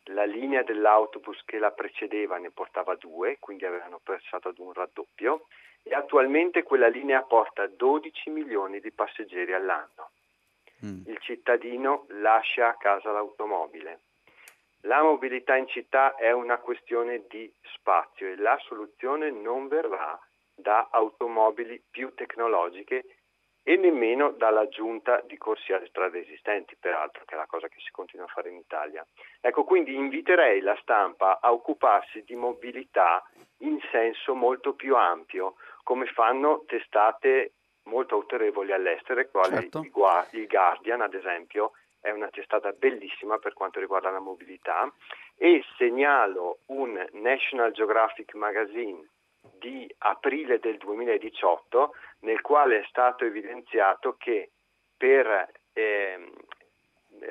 la linea dell'autobus che la precedeva ne portava 2, quindi avevano pensato ad un raddoppio e attualmente quella linea porta 12 milioni di passeggeri all'anno. Mm. Il cittadino lascia a casa l'automobile. La mobilità in città è una questione di spazio e la soluzione non verrà da automobili più tecnologiche e nemmeno dall'aggiunta di corsi alle strade esistenti, peraltro, che è la cosa che si continua a fare in Italia. Ecco, quindi inviterei la stampa a occuparsi di mobilità in senso molto più ampio, come fanno testate molto autorevoli all'estero, quali certo. il Guardian, ad esempio, è una testata bellissima per quanto riguarda la mobilità e segnalo un National Geographic Magazine di aprile del 2018 nel quale è stato evidenziato che per eh,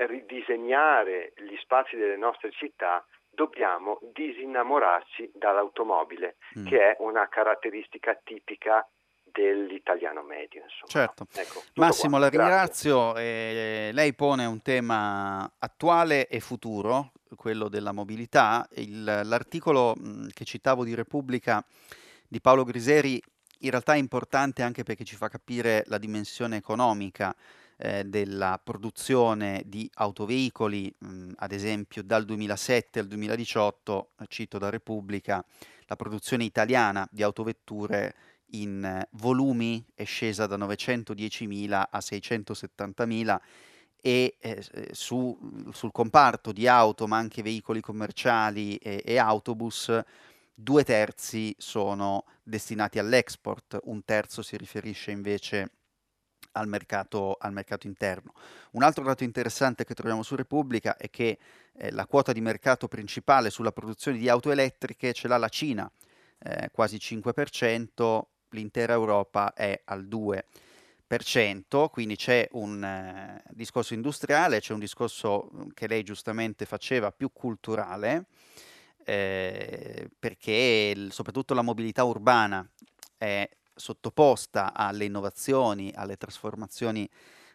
ridisegnare gli spazi delle nostre città dobbiamo disinnamorarci dall'automobile, mm. che è una caratteristica tipica dell'italiano medio. Insomma. Certo. Ecco, Massimo, qua. la ringrazio. Eh, lei pone un tema attuale e futuro, quello della mobilità. Il, l'articolo che citavo di Repubblica di Paolo Griseri in realtà è importante anche perché ci fa capire la dimensione economica eh, della produzione di autoveicoli, mh, ad esempio dal 2007 al 2018, cito da Repubblica, la produzione italiana di autovetture in eh, volumi è scesa da 910.000 a 670.000 e eh, su, sul comparto di auto, ma anche veicoli commerciali e, e autobus, due terzi sono destinati all'export, un terzo si riferisce invece al mercato, al mercato, interno. Un altro dato interessante che troviamo su Repubblica è che eh, la quota di mercato principale sulla produzione di auto elettriche ce l'ha la Cina, eh, quasi 5%, l'intera Europa è al 2%, quindi c'è un eh, discorso industriale, c'è un discorso mm, che lei giustamente faceva più culturale, eh, perché il, soprattutto la mobilità urbana è sottoposta alle innovazioni, alle trasformazioni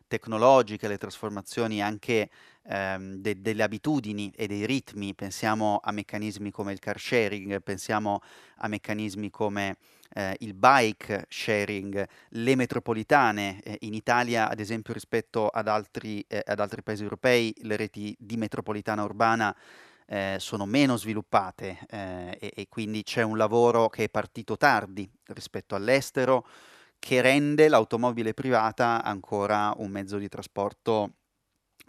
tecnologiche, alle trasformazioni anche ehm, de- delle abitudini e dei ritmi, pensiamo a meccanismi come il car sharing, pensiamo a meccanismi come eh, il bike sharing, le metropolitane, eh, in Italia ad esempio rispetto ad altri, eh, ad altri paesi europei le reti di metropolitana urbana eh, sono meno sviluppate eh, e, e, quindi c'è un lavoro che è partito tardi rispetto all'estero che rende l'automobile privata ancora un mezzo di trasporto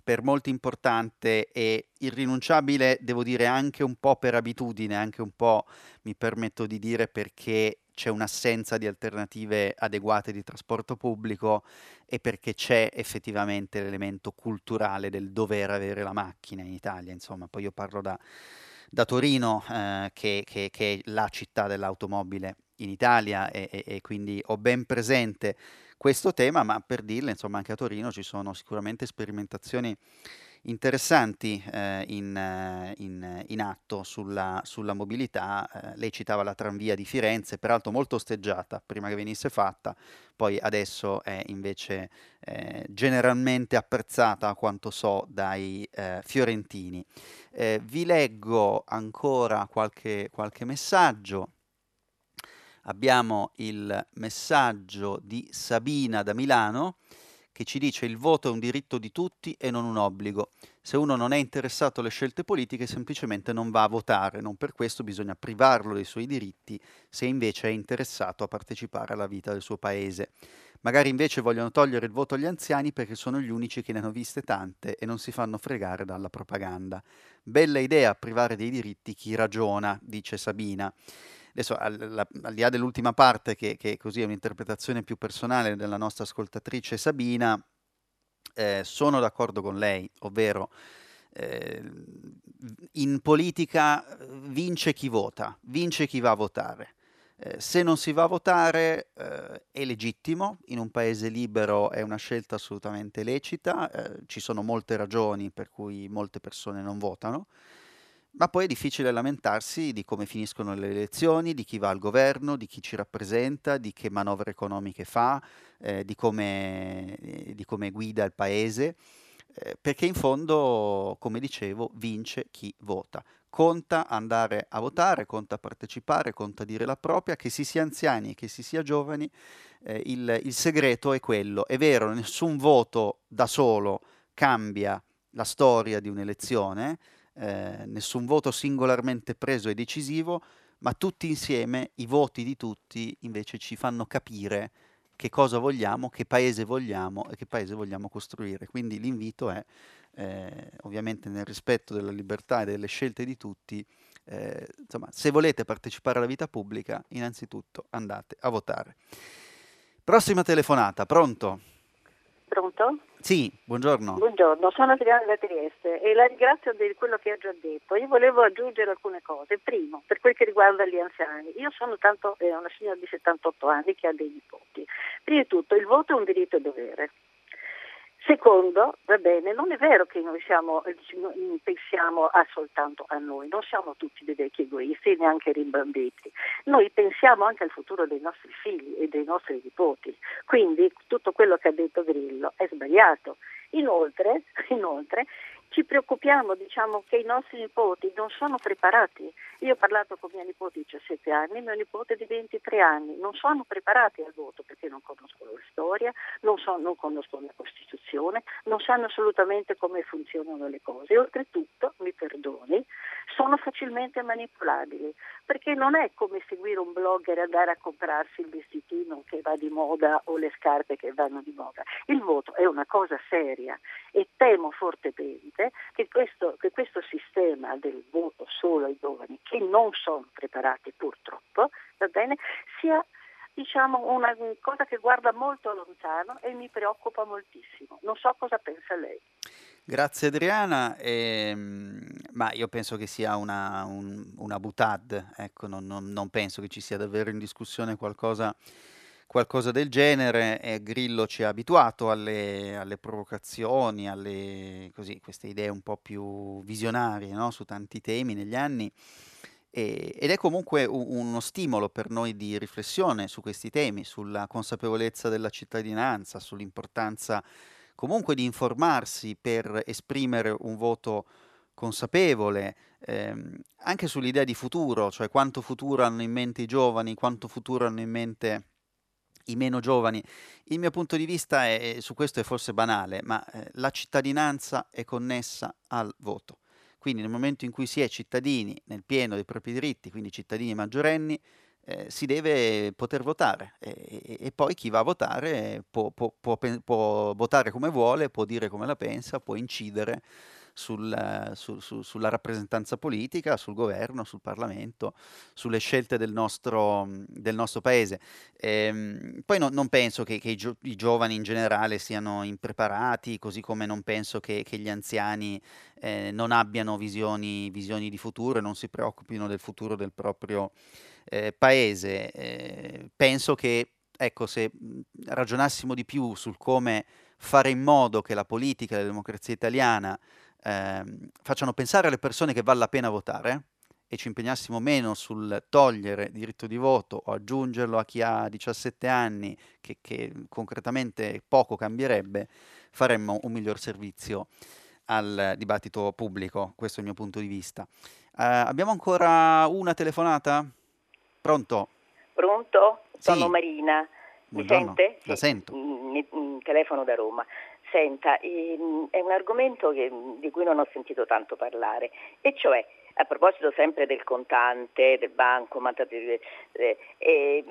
per molti importante e irrinunciabile, devo dire anche un po' per abitudine, anche un po' mi permetto di dire perché c'è un'assenza di alternative adeguate di trasporto pubblico e perché c'è effettivamente l'elemento culturale del dover avere la macchina in Italia. Insomma, poi io parlo da, da Torino, eh, che, che, che, è la città dell'automobile in Italia e, e, e quindi ho ben presente questo tema, ma per dirle, insomma, anche a Torino ci sono sicuramente sperimentazioni interessanti eh, in, eh, in, in, atto sulla, sulla mobilità. Eh, lei citava la tranvia di Firenze, peraltro molto osteggiata prima che venisse fatta, poi adesso è invece eh, generalmente apprezzata, a quanto so, dai eh, fiorentini. Eh, vi leggo ancora qualche, qualche messaggio. Abbiamo il messaggio di Sabina da Milano che ci dice il voto è un diritto di tutti e non un obbligo. Se uno non è interessato alle scelte politiche semplicemente non va a votare, non per questo bisogna privarlo dei suoi diritti se invece è interessato a partecipare alla vita del suo paese. Magari invece vogliono togliere il voto agli anziani perché sono gli unici che ne hanno viste tante e non si fanno fregare dalla propaganda. Bella idea privare dei diritti chi ragiona, dice Sabina. Adesso al, al, di là dell'ultima parte, che, che così è un'interpretazione più personale della nostra ascoltatrice Sabina, eh, sono d'accordo con lei, ovvero eh, in politica eh, vince chi vota, vince chi va a votare. Eh, se non si va a votare eh, è legittimo, in un paese libero è una scelta assolutamente lecita, eh, ci sono molte ragioni per cui molte persone non votano. Ma poi è difficile lamentarsi di come finiscono le elezioni, di chi va al governo, di chi ci rappresenta, di che manovre economiche fa, eh, di, come, eh, di, come, guida il paese, eh, perché in fondo, come dicevo, vince chi vota. Conta andare a votare, conta partecipare, conta dire la propria, che si sia anziani, che si sia giovani, eh, il, il segreto è quello. È vero, nessun voto da solo cambia la storia di un'elezione, eh, nessun voto singolarmente preso è decisivo, ma tutti insieme, i voti di tutti invece ci fanno capire che cosa vogliamo, che paese vogliamo e che paese vogliamo costruire. Quindi l'invito è, eh, ovviamente nel rispetto della libertà e delle scelte di tutti, eh, insomma, se volete partecipare alla vita pubblica, innanzitutto andate a votare. Prossima telefonata, pronto? Pronto? Sì, buongiorno. Buongiorno, sono Adriana da Trieste e la ringrazio di quello che ha già detto. Io volevo aggiungere alcune cose. Primo, per quel che riguarda gli anziani, io sono tanto, eh, una signora di 78 anni che ha dei nipoti. Prima di tutto, il voto è un diritto e dovere. Secondo, va bene, non è vero che noi siamo, pensiamo a soltanto a noi, non siamo tutti dei vecchi egoisti, neanche rimbambiti. Noi pensiamo anche al futuro dei nostri figli e dei nostri nipoti. Quindi tutto quello che ha detto Grillo è sbagliato. Inoltre, inoltre ci preoccupiamo, diciamo, che i nostri nipoti non sono preparati. Io ho parlato con mia nipote di 17 anni, mio nipote di 23 anni, non sono preparati al voto perché non conoscono la storia, non, so, non conoscono la Costituzione, non sanno assolutamente come funzionano le cose. E oltretutto, mi perdoni, sono facilmente manipolabili, perché non è come seguire un blogger e andare a comprarsi il vestitino che va di moda o le scarpe che vanno di moda. Il voto è una cosa seria e temo fortemente che questo, che questo sistema del voto solo ai giovani, che non sono preparati purtroppo, bene, sia diciamo, una cosa che guarda molto lontano e mi preoccupa moltissimo. Non so cosa pensa lei. Grazie Adriana, ehm, ma io penso che sia una, un, una butad, ecco, non, non, non, penso che ci sia davvero in discussione qualcosa, qualcosa del genere. E Grillo ci ha abituato alle, alle provocazioni, alle così, queste idee un po' più visionarie no? su tanti temi negli anni. E, ed è comunque un, uno stimolo per noi di riflessione su questi temi, sulla consapevolezza della cittadinanza, sull'importanza comunque di informarsi per esprimere un voto consapevole, ehm, anche sull'idea di futuro, cioè quanto futuro hanno in mente i giovani, quanto futuro hanno in mente i meno giovani. Il mio punto di vista è, su questo è forse banale, ma eh, la cittadinanza è connessa al voto. Quindi nel momento in cui si è cittadini nel pieno dei propri diritti, quindi cittadini maggiorenni, eh, si deve poter votare e, e, poi chi va a votare può, può, può, può, votare come vuole, può dire come la pensa, può incidere sul, su, su, sulla rappresentanza politica, sul governo, sul Parlamento, sulle scelte del nostro, del nostro paese. Ehm, poi no, non penso che, che i, gio- i, giovani in generale siano impreparati, così come non penso che, che gli anziani eh, non abbiano visioni, visioni di futuro e non si preoccupino del futuro del proprio eh, paese. Eh, penso che, ecco, se ragionassimo di più sul come fare in modo che la politica e la democrazia italiana eh, facciano pensare alle persone che vale la pena votare e ci impegnassimo meno sul togliere diritto di voto o aggiungerlo a chi ha 17 anni, che, che concretamente poco cambierebbe, faremmo un miglior servizio al dibattito pubblico. Questo è il mio punto di vista. Uh, abbiamo ancora una telefonata? Pronto? Pronto? Sono sì. Marina. Mi Buongiorno. sente? La sì. sento. Mi, mi, telefono da Roma. Senta, è un argomento che, di cui non ho sentito tanto parlare, e cioè a proposito sempre del contante, del banco, eh,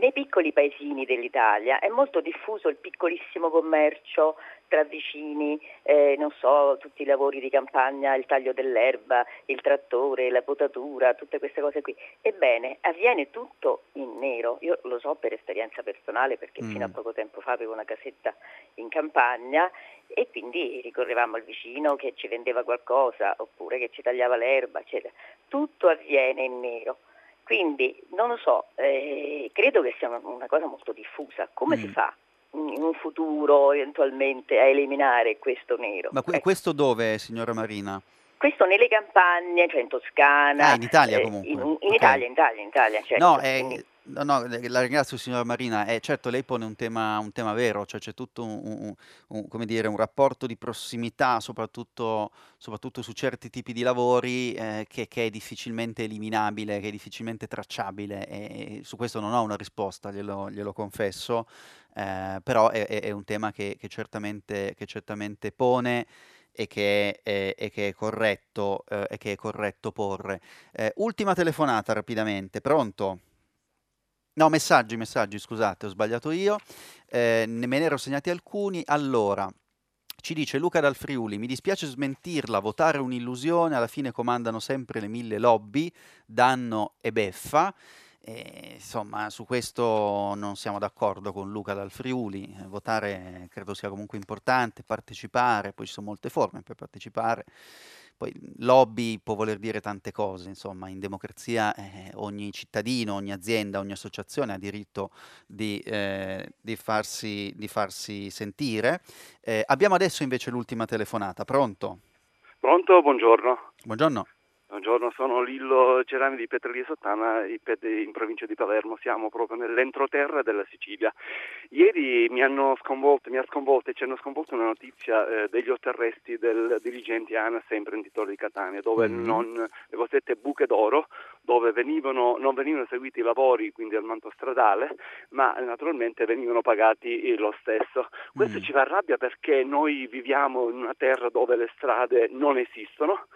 nei piccoli paesini dell'Italia è molto diffuso il piccolissimo commercio tra vicini, eh, non so, tutti i lavori di campagna, il taglio dell'erba, il trattore, la potatura, tutte queste cose qui. Ebbene, avviene tutto in nero. Io lo so per esperienza personale perché mm. fino a poco tempo fa avevo una casetta in campagna e quindi ricorrevamo al vicino che ci vendeva qualcosa oppure che ci tagliava l'erba, eccetera. Tutto avviene in nero. Quindi non lo so, eh, credo che sia una, una, cosa molto diffusa. Come mm. si fa in un futuro eventualmente a eliminare questo nero. Ma que- ecco. questo dove, signora Marina? Questo nelle campagne, cioè in Toscana. Ah, in Italia eh, comunque. In, in okay. Italia, in Italia, in Italia. Certo. No, eh, no, no, la ringrazio signora Marina. Eh, certo, lei pone un tema, un tema vero, cioè c'è tutto un, un, un, come dire, un rapporto di prossimità, soprattutto, soprattutto su certi tipi di lavori, eh, che, che, è difficilmente eliminabile, che è difficilmente tracciabile. E, su questo non ho una risposta, glielo, glielo confesso eh, però è, è, un tema che, che, certamente, che certamente pone e che è, e che è corretto, eh, e che è corretto porre. Eh, ultima telefonata rapidamente, pronto? No, messaggi, messaggi, scusate, ho sbagliato io, eh, me ne ero segnati alcuni. Allora, ci dice Luca dal Friuli, mi dispiace smentirla, votare un'illusione, alla fine comandano sempre le mille lobby, danno e beffa. E, insomma, su questo non siamo d'accordo con Luca dal Friuli. Eh, votare credo sia comunque importante, partecipare, poi ci sono molte forme per partecipare. Poi lobby può voler dire tante cose, insomma, in democrazia eh, ogni cittadino, ogni azienda, ogni associazione ha diritto di, eh, di, farsi, di farsi, sentire. Eh, abbiamo adesso invece l'ultima telefonata, pronto? Pronto, buongiorno. Buongiorno. Buongiorno, sono Lillo Cerami di Petralia Sottana in provincia di Palermo, siamo proprio nell'entroterra della Sicilia. Ieri mi hanno sconvolto, mi ha sconvolto e ci hanno sconvolto una notizia eh, degli otto arresti del dirigente ANAS e imprenditore di Catania, dove mm. non, le cosiddette buche d'oro, dove venivano, non venivano eseguiti i lavori, quindi al manto stradale, ma naturalmente venivano pagati lo stesso. Questo mm. ci fa rabbia perché noi viviamo in una terra dove le strade non esistono,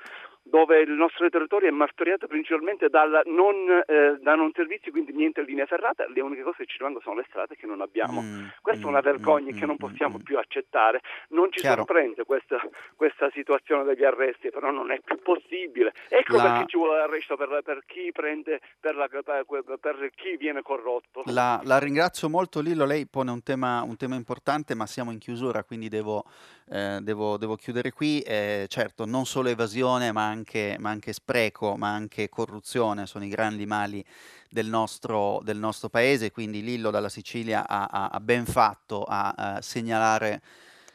dove il nostro territorio è martoriato principalmente dal non, eh, da non servizi, quindi niente linea ferrata, le uniche cose che ci rimangono sono le strade che non abbiamo. Mm, Questa mm, è una vergogna mm, che non mm, possiamo mm. più accettare. Non ci Chiaro. sorprende questa, questa, situazione degli arresti, però non è più possibile. Ecco la... perché ci vuole l'arresto per, per chi prende, per, la, per, chi viene corrotto. La, la, ringrazio molto Lillo, lei pone un tema, un tema importante, ma siamo in chiusura, quindi devo, eh, devo, devo chiudere qui. Eh, certo, non solo evasione, ma anche, ma anche spreco, ma anche corruzione sono i grandi mali del nostro, del nostro paese, quindi Lillo dalla Sicilia ha, ha, ha ben fatto a, a segnalare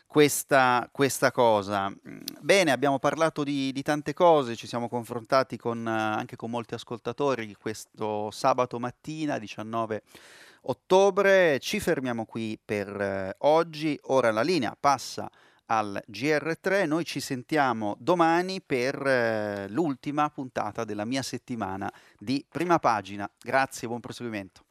questa, questa, cosa. Bene, abbiamo parlato di, di, tante cose, ci siamo confrontati con, anche con molti ascoltatori questo sabato mattina, 19 ottobre. Ci fermiamo qui per eh, oggi. Ora la linea passa al GR3. Noi ci sentiamo domani per eh, l'ultima puntata della mia settimana di prima pagina. Grazie, buon proseguimento.